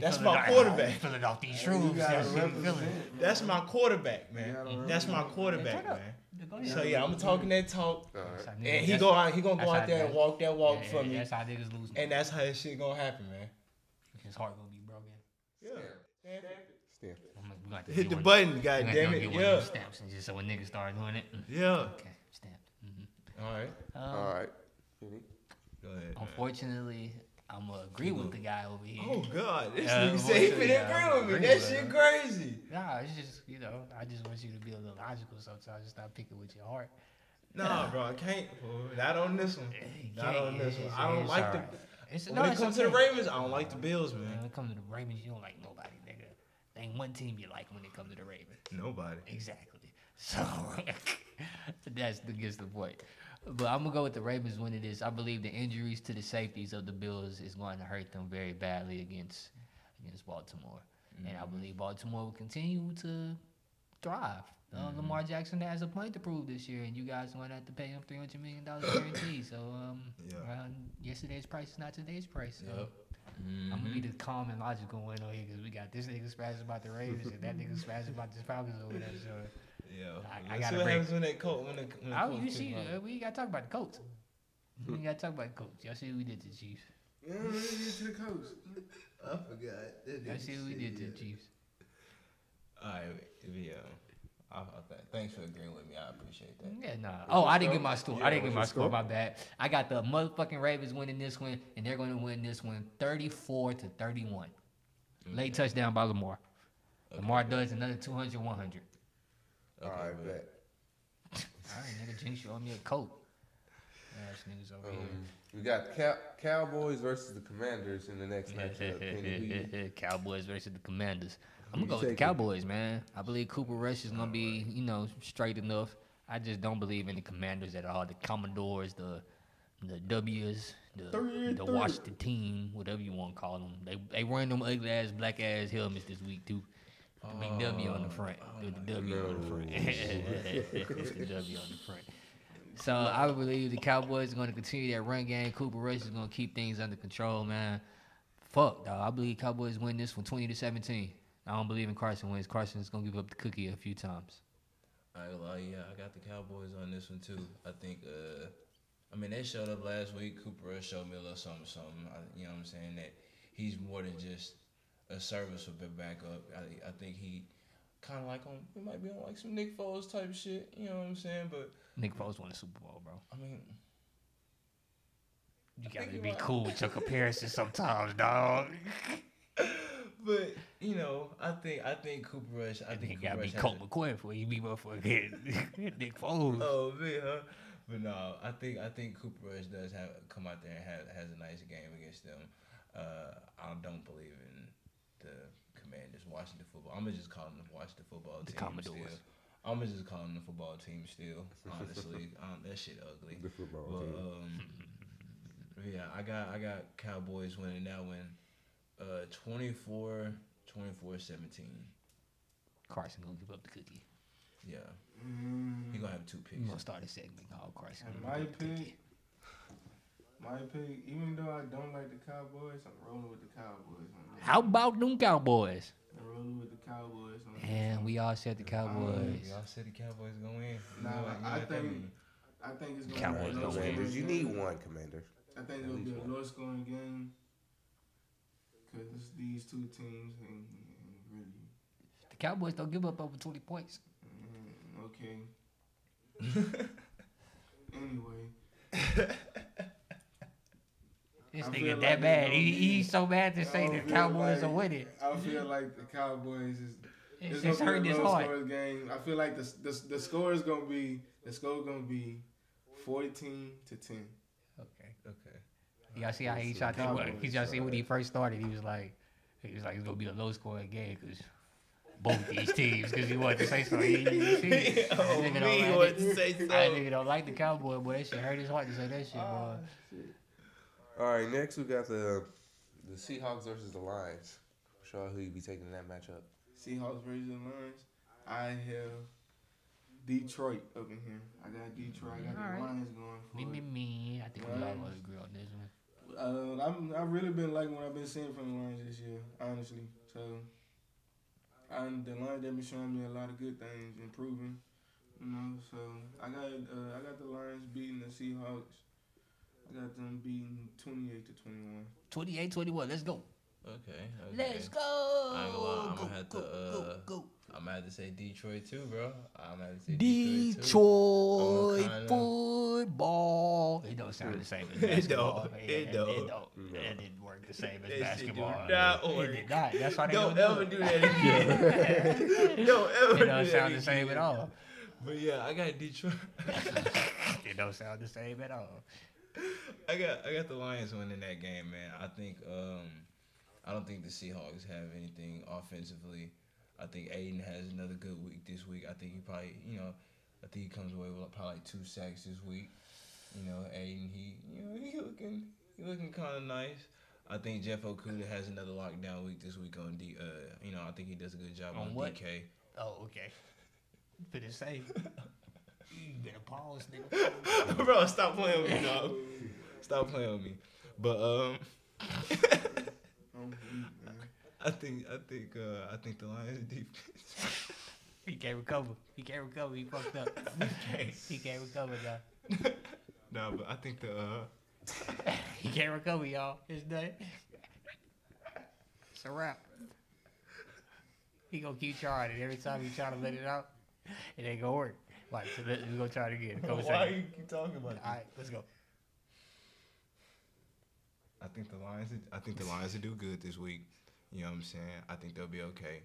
That's my quarterback. you Feeling off these You gotta That's represent. that's my quarterback, man. That's my quarterback, man. Go ahead. So yeah, I'm talking that talk, All right. That's how niggas- and he that's- go out. He gonna go out there and walk that walk yeah, for yeah, me, That's how niggas lose. and that's how this shit gonna happen, man. His heart gonna be broken. Yeah. Stamp it. I'm gonna- we gonna have to Hit the one- button, we god damn it. get one of them Yeah. Stamps and just so when niggas start doing it. mm, Yeah. Okay, stamped. hmm All right. All right. Go ahead. Unfortunately, I'm gonna agree with the guy over here. Oh God, this Yeah, nigga say he finna yeah, agree with me. That shit crazy. Nah, it's just you know, I just want you to be a little logical sometimes. Just stop picking with your heart. Nah, bro, I can't. Not on this one. Not on this one. I don't like the. It's, When no, it comes to the. Ravens, I don't like the Bills, man. When it comes to the Ravens, you don't like nobody, nigga. There ain't one team you like when it comes to the Ravens. Nobody. Exactly. <laughs> So <laughs> that's the gets the point. But I'm gonna go with the Ravens winning this. I believe the injuries to the safeties of the Bills is going to hurt them very badly against against Baltimore, and I believe Baltimore will continue to thrive. Uh, Lamar Jackson has a point to prove this year, and you guys are going to have to pay him three hundred million dollars <coughs> guarantee. So, um, Yeah. yesterday's price is not today's price. So. Yep. I'm gonna be the calm and logical one on here because we got this nigga spazzing about the Ravens and that nigga spazzing about the Falcons over there. So Yeah. I- I gotta see what break- happens when that coat when the when the Oh, you see, uh, we gotta talk about the Colts. We gotta talk about the Colts. Y'all see what we did to the Chiefs. Yeah, we did to the coast. I forgot. That Y'all see what we did to the Chiefs. All right, yeah. I, I, th- thanks for agreeing with me. I appreciate that. Yeah, nah. Oh, I didn't get my score. I didn't get my your score. score? My bad. I got the motherfucking Ravens winning this one, and they're going to win this one 34 to 31. Late touchdown by Lamar. Lamar does another 200, 100. All right, man. bet. All right, nigga, Jinx, you owe me a coat. Ass niggas over Um, we got Cow- Cowboys versus the Commanders in the next matchup. Kenny, who you- <laughs> here. Cowboys versus the Commanders. I'm gonna you go with the taking? Cowboys, man. I believe Cooper Rush is gonna be, you know, straight enough. I just don't believe in the Commanders at all. The Commodores, the the W's, the Three, the three. Washington team, whatever you want to call them. They they wearing them ugly ass black ass helmets this week too. With the big W on the front. With the W on the front. With <laughs> the W on the front. So I believe the Cowboys are going to continue that run game. Cooper Rush is going to keep things under control, man. Fuck, dog. I believe Cowboys win this one 20 to 17. I don't believe in Carson Wentz. Carson's going to give up the cookie a few times. I lie, yeah, I got the Cowboys on this one too. I think, uh, I mean, they showed up last week. Cooper Rush showed me a little something, something. I, you know what I'm saying? That he's more than just a serviceable backup. I, I think he kind of like on, he might be on like some Nick Foles type shit. You know what I'm saying? But Nick Foles won the Super Bowl, bro. I mean, You I got to be you're cool with your comparisons <laughs> sometimes, dog. but you know, I think I think Cooper Rush. I I think Cooper you got to be Rush has Colt McCoy for you be motherfucking <laughs> Nick Foles. Oh man, huh? But no, I think I think Cooper Rush does have come out there and have, has a nice game against them. Uh, I don't believe in the Commanders, Washington football. I'm gonna just call them watch the Washington football The team. Commodores. Still. I'm gonna just call them the football team still. <laughs> Honestly, um, that shit ugly. The football But team. um, yeah, I got I got Cowboys winning that one. Uh, 24, 24 17. Carson going to give up the cookie. Yeah, Mm, he gonna have two We're picks. going to start a segment called Carson. My give cookie. pick, my pick. Even though I don't like the Cowboys, I'm rolling with the Cowboys. On. How about them Cowboys? I'm rolling rolling with the Cowboys. on And we all said the Cowboys. Y'all said the Cowboys going in. win. Nah, know what- I think- I think it's gonna be a gonna low Commanders, you need one, Commander. I think it'll be a low scoring game because these two teams ain't, ain't really The Cowboys don't give up over 20 points. mm, okay. <laughs> anyway, <laughs> This I nigga feel that like bad. He, he's so bad to I say don't the feel Cowboys are like- winning. I feel like the Cowboys is It's it's, just gonna hurting his low heart. scoring game. I feel like the the the score is gonna be the score gonna be fourteen to ten. Okay. Okay. Y'all see how he shot that? Cowboys, Cause y'all see when he first started, he was like, he was like, it's gonna be a low scoring game because both these teams. Because he wanted to say so. He, <laughs> oh, he, he, Oh, me don't wanted like to say That so. nigga don't like the Cowboy, boy. That shit hurt his heart to say that shit, boy. Ah, All right, next we got the the Seahawks versus the Lions. Show who you be taking in that matchup? Seahawks versus the Lions. I have Detroit up in here. I got Detroit. I got the Alright. Lions going for Me, me, me. I think we all Lions. gonna agree on this one. Uh, I'm I've really been liking what I've been seeing from the Lions this year, honestly. So, and the Lions they've been showing me a lot of good things, improving. You know, so I got uh, I got the Lions beating the Seahawks. I got them beating twenty eight to twenty one. 28 21. Let's go. Okay. okay. Let's go. I ain't gonna lie, I'm Go, gonna have to, go, go, uh, go. I'm gonna have to say Detroit too, bro. I'm gonna have to say Detroit, too. Detroit I'm kinda- football. It don't sound the same as <laughs> It basketball. don't. It, It it don't. don't. No. It didn't work the same as That shit do basketball. not it work. did not. That's why they Don't don't, ever do do that again. <laughs> don't ever It do don't that sound the same at all. But yeah, I got Detroit. <laughs> It don't sound the same at all. <laughs> I got I got the Lions winning that game, man. I think um I don't think the Seahawks have anything offensively. I think Aidan has another good week this week. I think he probably you know I think he comes away with probably like two sacks this week. You know, Aidan he you know he looking he looking kind of nice. I think Jeff Okudah has another lockdown week this week on D. Uh, you know, I think he does a good job On on? DK. Oh, okay. <laughs> Better say. You better pause, nigga. <laughs> Bro, stop playing with me, dog. Stop playing with me. But um. I'm weak, man. I think I think uh, I think the Lions defense. He can't recover. He can't recover. He fucked up. <laughs> he can't recover now. <laughs> no, but I think the uh, He can't recover, y'all. It's done. It's a wrap. He gonna keep trying, and every time he try to let it out, it ain't gonna work. Like, so let, we gonna try it again. Go <laughs> why second. you keep talking about All right, let's go. I think the Lions. I think the Lions will do good this week. You know what I'm saying? I think they'll be okay.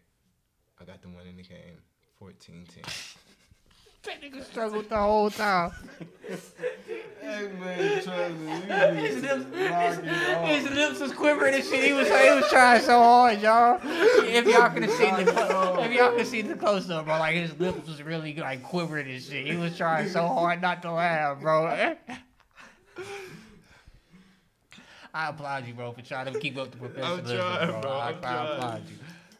I got them winning the game, 14-10. That nigga struggled the whole time. Hey man, trust me, His lips, to knock it his off. lips was quivering and shit. He was, he was trying so hard, y'all. If y'all could have seen the, clo- if y'all could see the close up, bro, like his lips was really like quivering and shit. He was trying so hard not to laugh, bro. I applaud you, bro, for trying to keep up the professionalism, trying, bro. bro. I, I'm I trying. applaud you.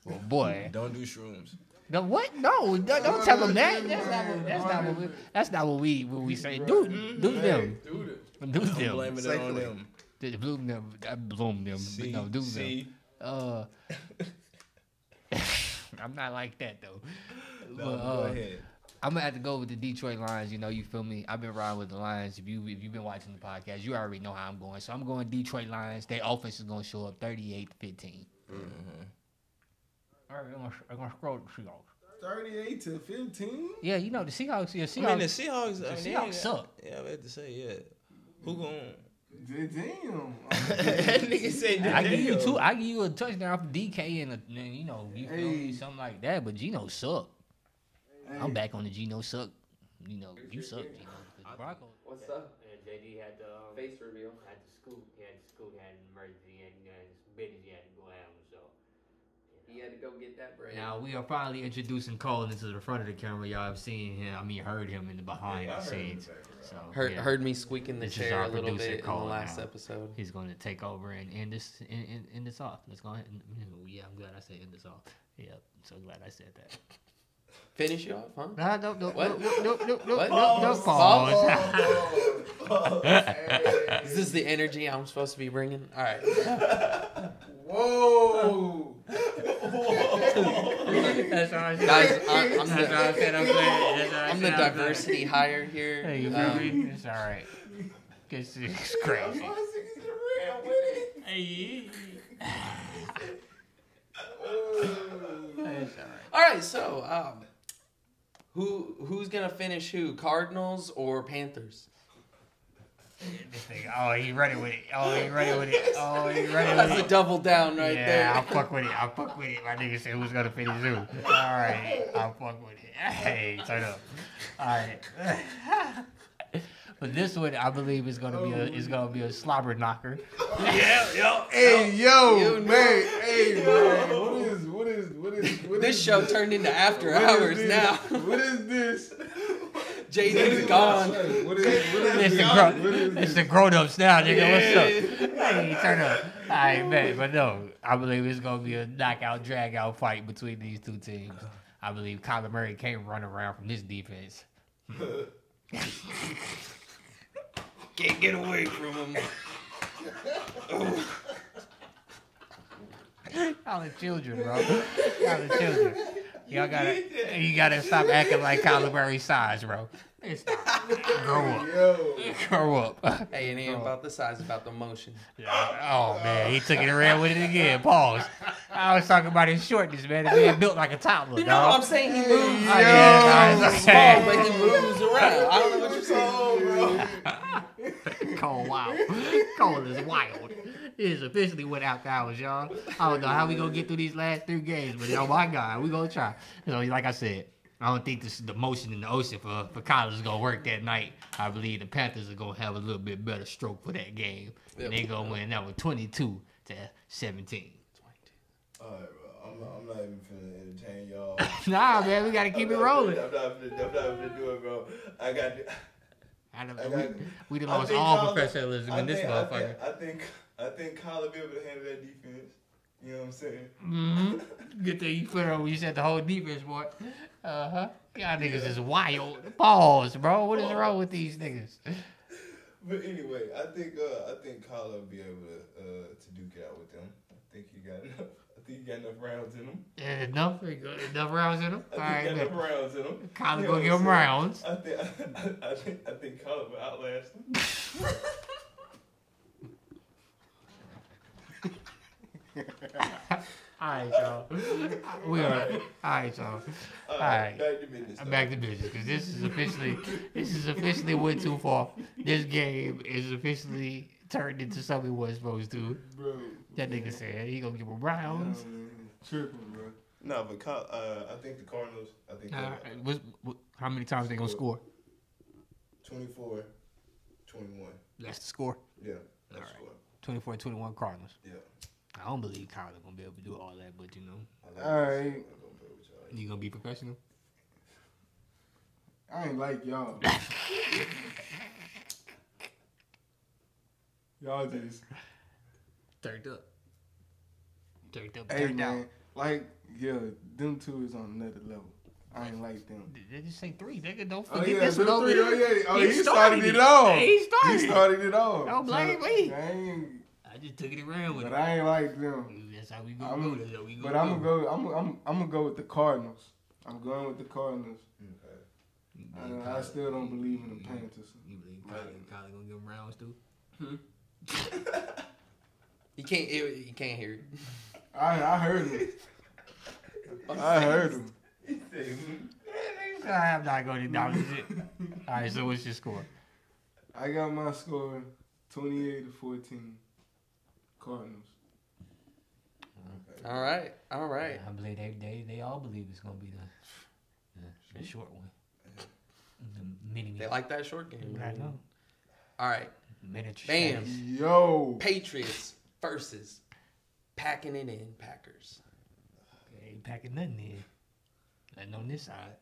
Well, boy, Don't do shrooms. No, what? No, don't, don't tell them that. That's not what. That's not what we. That's not what we. What we say. Do do them. Do I'm them. blaming it on Safely. them. The bloom them. I bloom them. but See, no, do them. see, Uh, <laughs> I'm not like that though. <laughs> no, But, go uh, ahead. I'm gonna have to go with the Detroit Lions. You know, you feel me? I've been riding with the Lions. If you if you've been watching the podcast, you already know how I'm going. So I'm going Detroit Lions. Their offense is gonna show up 38 15. All right, I'm gonna, I'm gonna scroll the Seahawks. Thirty-eight to fifteen. Yeah, you know the Seahawks. Yeah, Seahawks. I mean the Seahawks. I the mean, Seahawks ain't- suck. Yeah, I had to say yeah. Who going? Damn. <laughs> that nigga said I give you damn. two. I give you a touchdown for DK and, a, and you know you feel me Hey. something like that. But Gino suck. Hey, I'm back on the Gino suck. You know you suck, Gino. 'cause The Broncos. What's up? And JD had the um, Face reveal. had to scoot. He had to scoot. Had an emergency and you know, his business he had to go handle. So He had to go get that bread. Now we are finally introducing Cole into the front of the camera. Y'all have seen him. I mean, heard him in the behind the scenes. So Heard, yeah, heard me squeaking the This is chair our a little producer, bit in the last now. episode. he's going to take over and end this end, end, end this off. Let's go ahead. And, <laughs> yeah, I'm glad I said end this off. Yeah, so glad I said that. Finish you off, huh? No, no, no, What? no, no, no, no, What? no, no, pause. Is this the energy I'm supposed to be bringing? All right. Whoa. That's all I said. Guys, I, I'm That's all I the, said. I'm glad. That's all I I'm said, the I'm glad. diversity hire here. Hey, you feel Um, me? It's all right. It's, it's crazy. Hey. It's all right. All right, so um, who who's gonna finish who? Cardinals or Panthers? Oh, he ready with it. Oh, he ready with it. Oh, he ready That's with a it. double down right yeah, there. I'll fuck with it. I'll fuck with it. My nigga said who's gonna finish who. All right, I'll fuck with it. Hey, turn up. All right. <laughs> But this one, I believe, is gonna be a is gonna be a slobber knocker. <laughs> Yeah, yo, hey yo, You know. man. Hey man. <laughs> What is what is what is what This is show turned into after what is hours now. What is this? <laughs> JD's gone. What is what is It's the this? grown, What is it's this? the grown ups now, nigga. What's up? Hey, turn up. All right, man. But no, I believe it's gonna be a knockout, drag out fight between these two teams. I believe Kyler Murray can't run around from this defense. Can't get away from him. <laughs> Y'all are children, bro. Y'all are children. Y'all gotta, you gotta stop acting like Kyler Murray size, bro. It's not. Grow up. Yo. Grow up. Hey, it ain't about the size, about the motion. Oh man, he took it around with it again. Pause. I was talking about his shortness, man. The man built like a toddler, You know, what I'm saying he moves. Oh, yeah, He's guys, small, okay. but he moves around. I don't know what you're saying. Cole wild. <laughs> Cole is wild. It is officially without hours, y'all. I don't know how we gonna get through these last three games, but oh my god, we gonna try. You know, like I said, I don't think this the motion in the ocean for for college is gonna work that night. I believe the Panthers are gonna have a little bit better stroke for that game, and they gonna win that one 22 to 17. Alright, bro. I'm not, I'm not even finna entertain y'all. <laughs> nah, man, we gotta keep it rolling. I'm not finna, I'm not finna do it, bro. I got. I don't I got- we, we lost all Kyler- professionalism I in this motherfucker. I think, I think, I think Kyle will be able to handle that defense. You know what I'm saying? Mm-hmm. <laughs> Good thing you put on when you said the whole defense, boy. Uh huh. Y'all niggas is wild. Pause, bro. What is wrong with these niggas? <laughs> But anyway, I think uh, I think Kyle will be able to uh, to duke it out with them. I think he got enough. I think he got enough rounds in him. Yeah, enough, enough rounds in them. I All right, got good. enough rounds in him. Kyler You gonna give him rounds. <laughs> I think I, think I think Kyle will outlast him. <laughs> All right, y'all. We are. All right, y'all. All right. Back to business. I'm back to business because this is officially this is officially went too far. This game is officially turned into something it wasn't supposed to. Bro. That nigga said he gonna give him Nah, rounds. man. Tripping, bro. No, but uh, I think the Cardinals. I think Uh, they're what's, what, how many times they gonna score? 24, 21. That's the score. Yeah, that's All right. score. 24 21 Cardinals. Yeah. I don't believe Kyler gonna be able to do all that, but you know, I like All this. right. I'm gonna y'all. you gonna be professional. I ain't like y'all. <laughs> y'all just Turned up. Turned up. hey Turned man. out. Like yeah, them two is on another level. I ain't like them. They just say three, nigga. Don't Oh forget yeah, this them one over three. Oh, here. Oh yeah, oh, He he, started started it. it all. He started He it. started it all. Don't blame So, me. I I just took it around with but it. I ain't like them. That's how we go. I'm- go. That's how we go. But I'm gonna go. I'm I'm I'm gonna go with the Cardinals. I'm going with the Cardinals. Okay. You believe I, I still don't believe in the Panthers. You believe Kyler, Kyler gonna give him rounds too? Hmm? <laughs> You can't. It, you can't hear it. I I heard him. I heard him. I'm not going to acknowledge it. All right, so what's your score? I got my score 28 to 14. Cardinals. All right. All right. I believe they, they, they all believe it's gonna be the the, the short one. The mini They like that short game. I know. All right. Miniature. Bam. Yo. Patriots versus packing it in Packers. Ain't packing nothing in. Nothing on this side.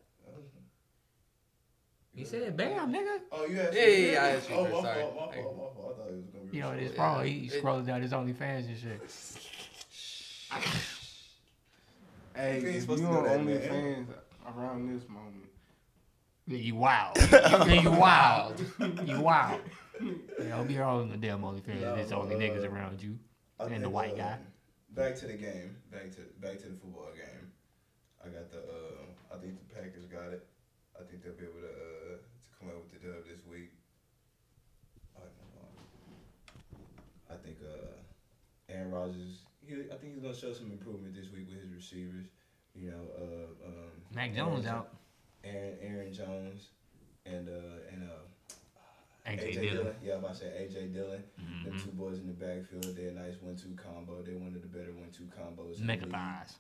You said bam, nigga. Oh, you asked Yeah, me? yeah, yeah, I asked you Oh, first, my sorry. fault, my fault, my fault. I thought it was gonna be. You know, short. it's Yeah. He it- scrolling down his OnlyFans and shit. Hey, You ain't if supposed you to know on that, man. OnlyFans around this moment, Yeah, you wild. <laughs> yeah, you wild. You wild. <laughs> Yeah, don't be on the damn OnlyFans. No, There's only uh, niggas around you. And the white uh, guy. back to the game. Back to back to the football game. I got the. Uh, I think the Packers got it. I think they'll be able to uh, to come out with the dub this week. I, I think uh, Aaron Rodgers. He, I think he's gonna show some improvement this week with his receivers. You know, uh, um, Mac Jones Aaron, out. Aaron Aaron Jones and uh, and uh, AJ Dillon. Yeah, I'm about to say AJ Dillon. Them Mhm. two boys in the backfield, they're a nice one-two combo. They're one of the better one-two combos. Mega thighs.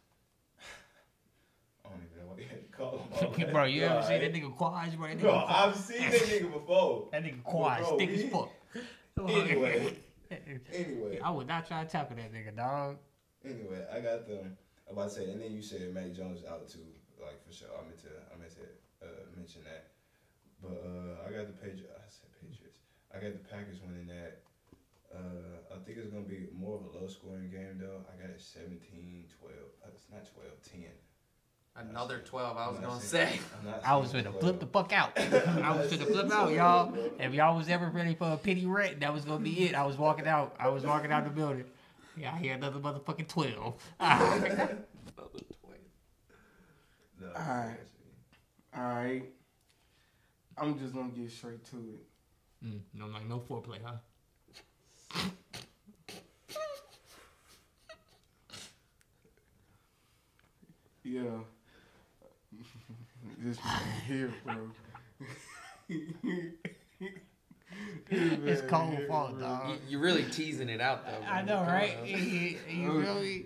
I don't even know what you had to call him. <laughs> bro, you ever seen that nigga quads, bro? That nigga, Bro, I've seen that nigga before. <laughs> that nigga quads, Bro, thick as fuck. <laughs> Anyway, anyway, I would not try to tackle that nigga, dog. anyway, I got them. I'm about to say, and then you said Mac Jones out too, like for sure. I meant to, I meant to uh, mention that. But uh, I got the Patriots. I said Patriots. I got the Packers winning that. Uh, I think it's gonna be more of a low scoring game though. I got it 17, 12. Uh, it's not 12, 10. Another 12, I was going to say. I'm not I was going to flip the fuck out. <laughs> I was going to flip out, y'all. If y'all was ever ready for a pity rent, that was gonna be it. I was walking out. I was walking out the building. Yeah, I hear another motherfucking twelve. <laughs> No, Alright. All right. I'm just gonna get straight to it. Mm, no, like no foreplay, huh? Yeah. <laughs> this man here, bro. <laughs> It's cold fault, dog. You, you're really teasing it out, though. I know, right? on. He, he <laughs> really.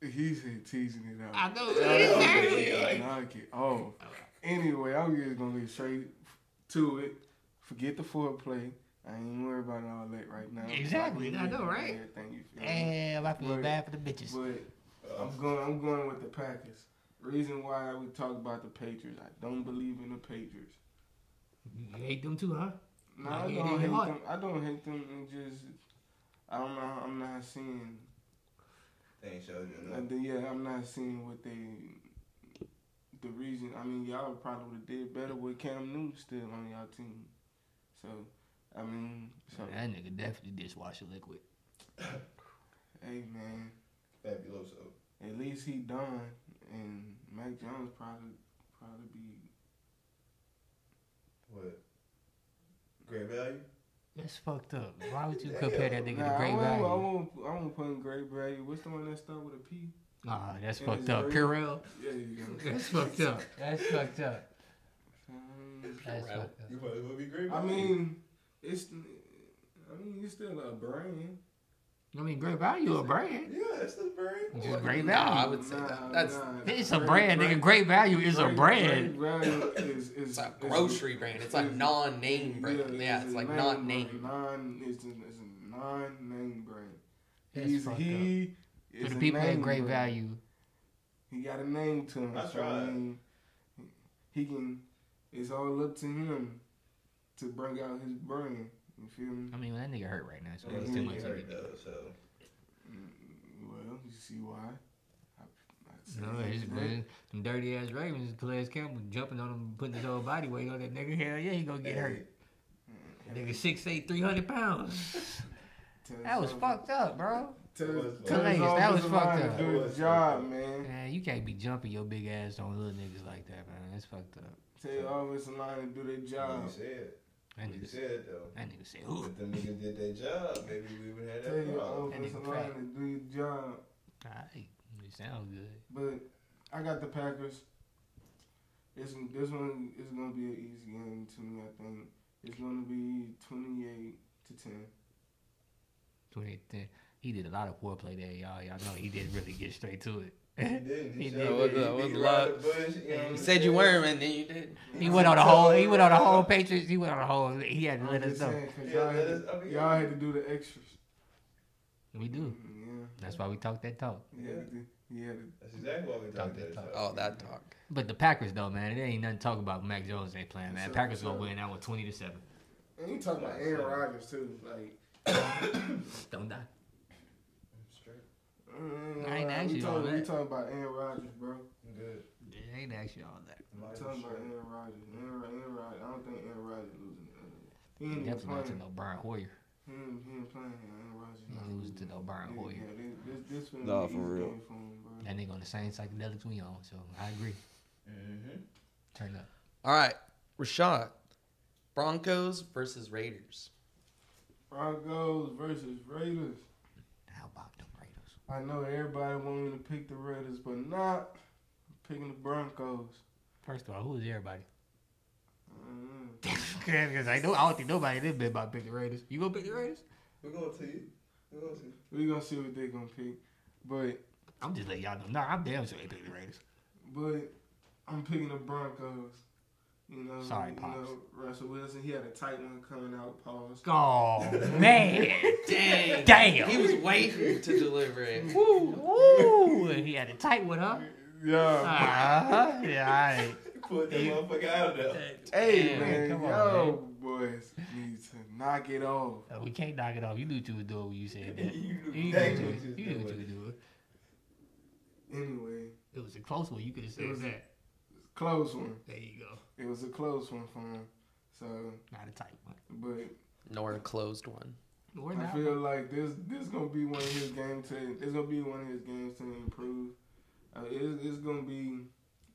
He said teasing it out. I know. Exactly. Knock it off. Anyway, I'm just gonna get straight to it. Forget the foreplay. I ain't worried about all that right now. Exactly, I know, right? Everything you feel me? Damn, I feel But- bad for the bitches. But I'm going. I'm going with the Packers. Reason why we talk about the Patriots, I don't believe in the Patriots. You hate them too, huh? No, Like, I don't ain't hate hard. them. I don't hate them. And just I don't know. I'm not seeing. They ain't showed you Uh, enough. yeah, I'm not seeing what they. The reason, I mean, y'all probably would have did better with Cam Newton still on y'all team. So, I mean, so That nigga definitely dishwasher liquid. hey man, Fabuloso. at least he done, and Mac Jones probably probably be What? Great value? That's fucked up. Why would you compare that nigga Nah, to I Great won't, I Value? won't, I won't put in great value. What's the one that start with a P? Nah, that's Yeah, fucked up. very- Purell. Yeah, you go. That's fucked up. That's fucked up. That's Purell. fucked. You might as well be great I value. mean, it's. I mean, it's still a brand. I mean, Great Value a brand. yeah, that's the brand. Just Great Nah, I would say Nah, that. That's nah, It's a Great- brand, nigga. Great- Great Value is a brand. Great value is is <laughs> it's a is- grocery brand. It's a non-name brand. Yeah, it's a like name not brand. name. Non, it's a, it's a non-name brand. That's He's fucked he. For is the people at Great brand. Value, He got a name to him. I so, tried. mean, he can. It's all up to him to bring out his brand. You feel me? I mean, that nigga hurt right now, so Yeah, it's too much. of hurt though, so. Mm, Well, you see why? I, I No, it's that. man, them dirty ass Ravens, Calais Campbell jumping on him, putting his whole body weight on that nigga. Hell yeah, he gonna get hurt. Nigga six eight, three hundred pounds. That was fucked up, bro. Tell, That was fucked up. That was offensive fucked line up. to do his job, man. Man, you can't be jumping your big ass on little niggas like that, man. That's fucked up. Tell your offensive line to do their job. You job. said. That You nigga, said though. that nigga said, ooh. If the niggas did their job, maybe we would have Tell that your problem. That offensive nigga line fat. to do your job. Alright, it sounds good. But I got the Packers. This this one is gonna be an easy game to me. I think it's gonna be twenty eight to ten. 2010. He did a lot of foreplay there, y'all. Y'all know he didn't really get straight to it. He didn't. He He, did. did. That was- He was beat a around lot. the bush, you know You said you weren't, and then you did. He went on a whole. He went on a whole Patriots. He went on a whole. He had to let us know. Yeah, y'all, let had us- to, y'all had to do the extras. We do. Yeah. That's why we talk that talk. Yeah. had to do- you had to- That's exactly what we Talk talked that about. talk. Oh, that talk. But the Packers though, man, it ain't nothing to talk about. Mac Jones ain't playing, man. For sure, Packers for gonna sure. win that one, twenty to seven. And you talking about Aaron Rodgers too, like. <coughs> Don't die. Straight. mm, I ain't we asked you all talking, we that. talking about Aaron Rodgers, bro. I'm good. It ain't actually all that. Might We talking about. Aaron Rodgers. Aaron, Aaron Rodgers. I don't think Aaron Rodgers losing. He ain't even Definitely not to no Brian Hoyer. He ain't, he ain't playing. Aaron Rodgers. He lose to the Brian Yeah, Hoyer. yeah, this, this, this Nah, for real. game for him, bro. That nigga on the same psychedelics we on, so I agree. Mm-hmm. Turn up. All right, Rashard. Broncos versus Raiders. Broncos versus Raiders. How about them Raiders? I know everybody want me to pick the Raiders, but not picking the Broncos. First of all, who is everybody? Mm. <laughs> Because I know I don't think nobody in this bit about to pick the Raiders. You gonna pick the Raiders? We're going to see. We're going to. see. We're gonna see what they gonna pick, but I'm just letting y'all know. Nah, I'm damn sure they pick the Raiders. but I'm picking the Broncos. You know, Sorry, you Pops. know Russell Wilson. He had a tight one coming out. Pause. Oh <laughs> man, Dang. damn. He was waiting to deliver it. Woo! He had a tight one, huh? Yeah. Uh-huh. Yeah, all right. Put that motherfucker out of there. Hey Damn, man, come on, yo boys need to knock it off. Uh, we can't knock it off. You knew what you were doing when you said that. You <laughs> You knew knew what you what was- you knew what you doing. doing. Anyway, It was a close one. You could have said It was a- that. Close one. There you go. It was a close one for him. So, Not a tight one. but Nor a closed one. We're I not. feel like this this gonna be one of his games to it's gonna be one of his games to improve. Uh, it's, it's gonna be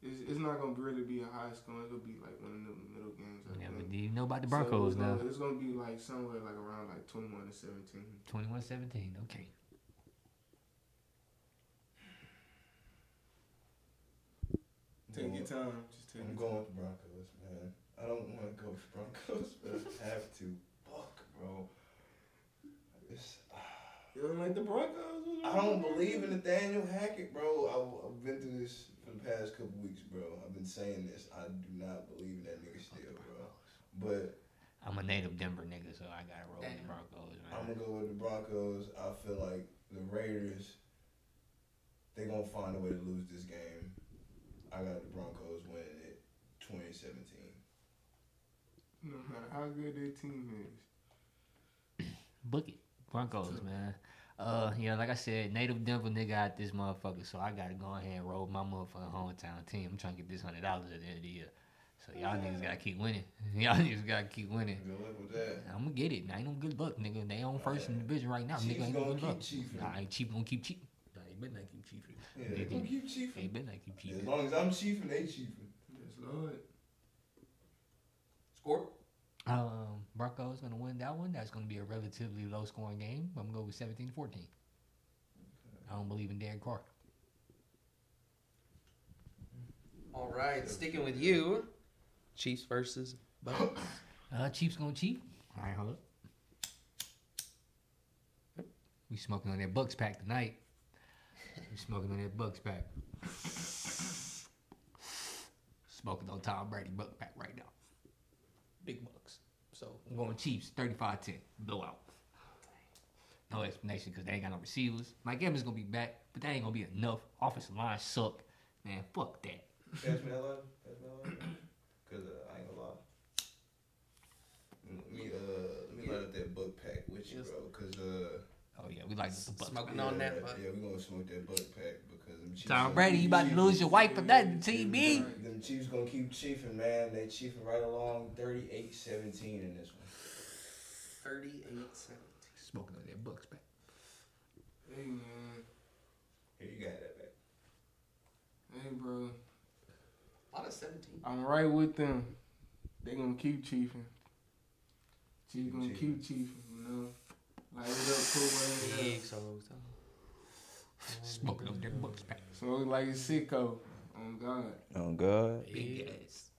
it's, it's not gonna really be a high score. It's gonna be like one of the middle games. I Yeah, think. but do you know about the So Broncos it's now? gonna, It's gonna be like somewhere like around like twenty one to seventeen. 21-17. Okay. Take your time. Just take I'm your going time. with the Broncos, man. I don't want to go with the Broncos, but I have to. Fuck, bro. It's, ah. You don't like the Broncos? I don't believe in Nathaniel Hackett, bro. I've, I've been through this for the past couple weeks, bro. I've been saying this. I do not believe in that nigga still, bro. But I'm a native Denver nigga, so I gotta roll with the Damn. Broncos, I'm gonna go with the Broncos. I feel like the Raiders, they gonna find a way to lose this game. I got the Broncos winning it 2017. No matter how good their team is. Book it. Broncos, man. Uh, yeah, like I said, native Denver nigga out this motherfucker, so I gotta go ahead and roll my motherfucking hometown team. I'm trying to get this hundred dollars at the end of the year. So y'all niggas gotta keep winning. <laughs> Y'all niggas gotta keep winning. Good luck with that. I'm gonna get it. I ain't no good luck, nigga. They on first in the division right now. Chiefs nigga ain't no gonna good keep luck. chiefing. Nah, I ain't chief gonna keep cheap. Nah, they better not chiefing. Yeah, They they gonna do. keep They chiefing. better not keep As long as I'm chiefing, they chiefing. Yes, Lord. Score? Um, Broncos gonna win that one. That's gonna be a relatively low scoring game. I'm gonna go with 17-14. I don't believe in Derek Carr. All right, sticking with you. Chiefs versus Bucks. Uh, Chiefs gonna cheat. All right, hold up. We smoking on that Bucks pack tonight. We smoking on that Bucks pack. Smoking on Tom Brady Buck pack right now. Big Bucks. So I'm going Chiefs 35-10 blowout. No explanation because they ain't got no receivers. Mike Evans is gonna be back, but that ain't gonna be enough. Offensive line suck. Man, fuck that. Pass me that line. Pass me that line. Cause uh, I ain't gonna lie. Let me uh, let me light up that buck pack with you, Yes. bro. Cause uh, Oh yeah, we like the Bucks. Smoking yeah, on that, but yeah, we gonna smoke that buck pack because them Chiefs. Tom Brady, you about to lose your wife for nothing, TB. Them Chiefs gonna keep chiefing, man. They chiefing right along 38-17 in this one. 38 17. Smoking on that Bucks pack. Hey man. Here you got that back. Hey bro. A lot of 17. I'm right with them. They gonna keep chiefing. Chiefs Keep gonna chiefing. keep chiefing, you know. Light it up, cool man. Big so Smoking on that Bucks pack. So it look like a sicko. On God. Oh God. Big ass.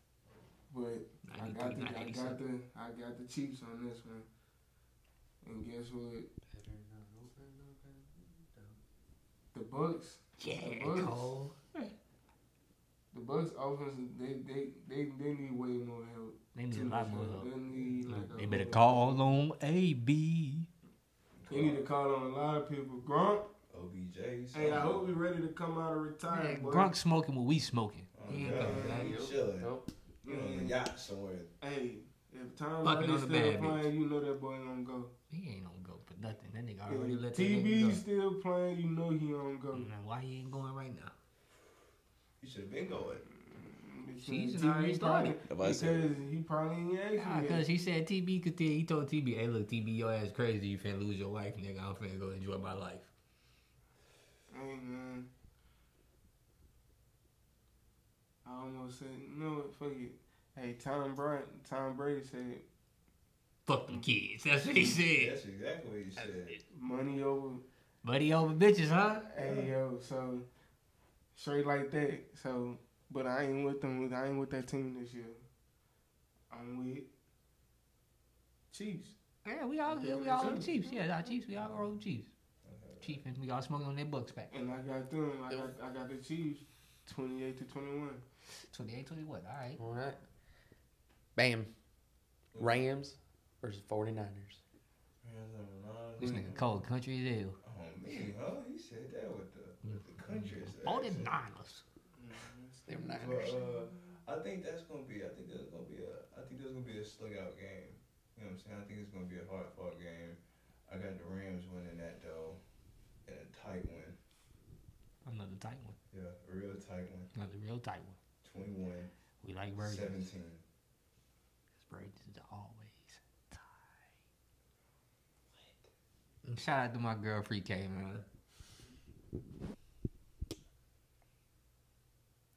But I got the I got the I got the Chiefs on this one. And guess what? The Bucks. Yeah, The Bucks. Cole. The Bucks offense they they they, they need way more help. They need a lot more help. help. They need like They better call on AB. They need to call on a lot of people. Gronk. OBJ. Hey, I hope he's ready to come out of retirement. Man, boy. Gronk smoking what we smoking. Oh, He ain't God. coming back. Chilling. Nope. You on a yacht somewhere. Hey, if Tom Fucking Brady's still bad playing, you know that boy gonna go. He ain't gonna go for nothing. That nigga already If let that TB nigga go. still playing, you know he gonna go. Man, why he ain't going right now? You should have been going. Season TV already started. probably- Nobody said Because he probably ain't asked Nah, cause he said TB could he told TB, hey look TB your ass crazy, you finna lose your wife, nigga. I'm finna go enjoy my life. Hey man. I almost said no. what, Fuck it. Hey, Tom Brady. Tom Brady said Fuck them kids. That's what he said. That's exactly what you said. money over. Buddy over bitches, huh? Hey yo, so straight like that. So, but I ain't with them. I ain't with that team this year. I'm with Chiefs. Yeah, we all yeah, we all on the Chiefs. Yeah, our Chiefs, we all roll the Chiefs. Chiefs and we all smoking on their bucks back. And I got them. I got I got the Chiefs, twenty eight to twenty one. 28 21. All right. All right. Bam. Rams versus 49ers. This nigga cold country as hell. Oh me, huh? He said that with the with the country. All them Niners. Them But uh, I think that's gonna be. I think that's gonna be a. I think that's gonna be a slug out game. You know what I'm saying? I think it's gonna be a hard fought game. I got the Rams winning that though, and a tight win. Another tight one. Yeah, a real tight one. Another real tight one. 21, We like birds. 17. Birds is always tight. And Shout out to my girl Free K, man.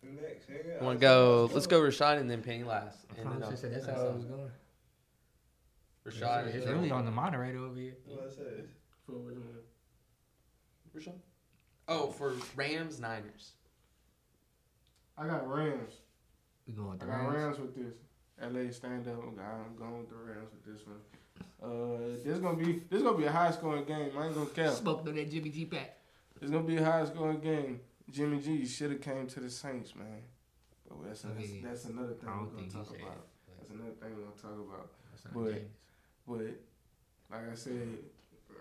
Who next? Want to go? Let's go Rashard and then Pennie last. I And then I'll- that's how it was going. Rashard. It's is- really on the moderator over here. What I said? For which one? Rashard. Oh, for Rams Niners. I got Rams. We going with I the got Rams. Rams with this. LA stand up. I'm going with the Rams with this one. Uh, this gonna be this gonna be a high scoring game. I ain't gonna cap. Smoked on that Jimmy G pack. It's gonna be a high scoring game. Jimmy G you should have came to the Saints, man. But that's, I that's, that's another thing we're gonna talk about. it, That's another thing we're gonna talk about. But- James. But like I said,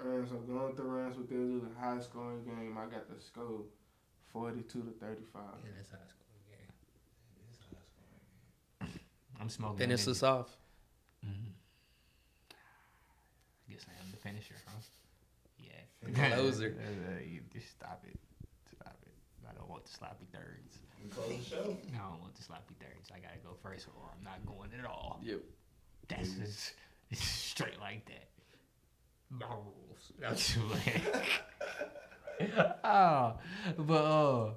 Rams. I'm going with the Rams with this. This is a high scoring game. I got the score, forty two to thirty five. Yeah, that's a high scoring game. I'm smoking. Finish on this off. Mm-hmm. I guess I am the finisher, huh? Yeah. The Closer. <laughs> Uh, you just stop it. Stop it. I don't want the sloppy thirds. We close the show. I don't want the sloppy thirds. I gotta go first, or I'm not going at all. Yep. That's just it's straight like that. My rules. <laughs> That's what. <laughs> oh, but uh,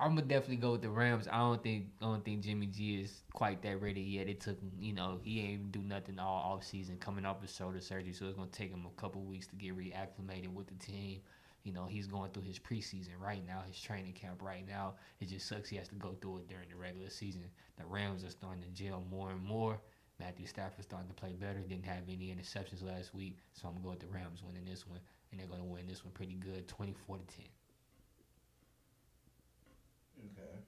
I'm gonna definitely go with the Rams. I don't think I don't think Jimmy G is quite that ready yet. It took him, you know, he ain't even do nothing all off season coming off his shoulder surgery, so it's gonna take him a couple weeks to get reacclimated with the team. You know, he's going through his preseason right now, his training camp right now. It just sucks he has to go through it during the regular season. The Rams are starting to gel more and more. Matthew Stafford's starting to play better. Didn't have any interceptions last week, so I'm gonna go with the Rams winning this one, and they're gonna win this one pretty good, 24 to 10. Okay.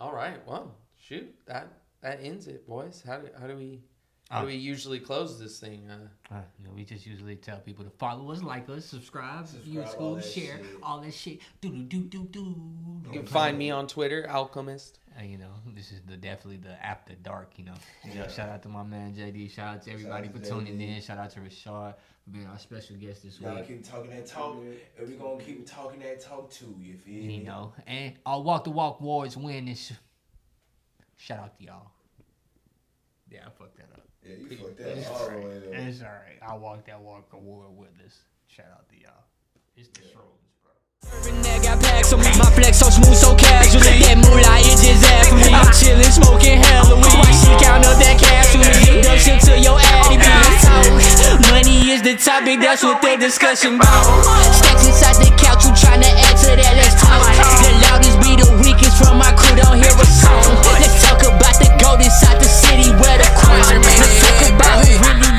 All right. Well, shoot. That that ends it, boys. How do how do we how Ah. do we usually close this thing? Uh, Uh, you know, we just usually tell people to follow us, like us, subscribe, view Subscribe, all school, that share, shit. all that shit. Do do do do do. you can find me on Twitter, Alchemist. Uh, you know, this is the definitely the after dark. You know, you know. Shout out to my man JD. Shout out to everybody out to for tuning JD. in. Shout out to Rashard for being our special guest this Y'all week. keep talking that talk, and we gonna keep talking that talk too. You feel me? You know, and our walk the walk wards win this. Shout out to y'all. Yeah, I fucked that up. Yeah, you fucked that all the way up. It's all right. I walked that walk award with us. Shout out to y'all. It's the yeah. Strolls, bro. My flex so smooth, so casually. That moonlight is just after me. I'm chillin', smoking Halloween. She count up that cash with me. Induction to your addy be Money is the topic, that's what they discussing about. Stacks inside the couch, you tryna add to that, let's talk. The loudest be the weakest from my crew, don't hear a song. Let's talk about the gold inside the city where the crown. Lee.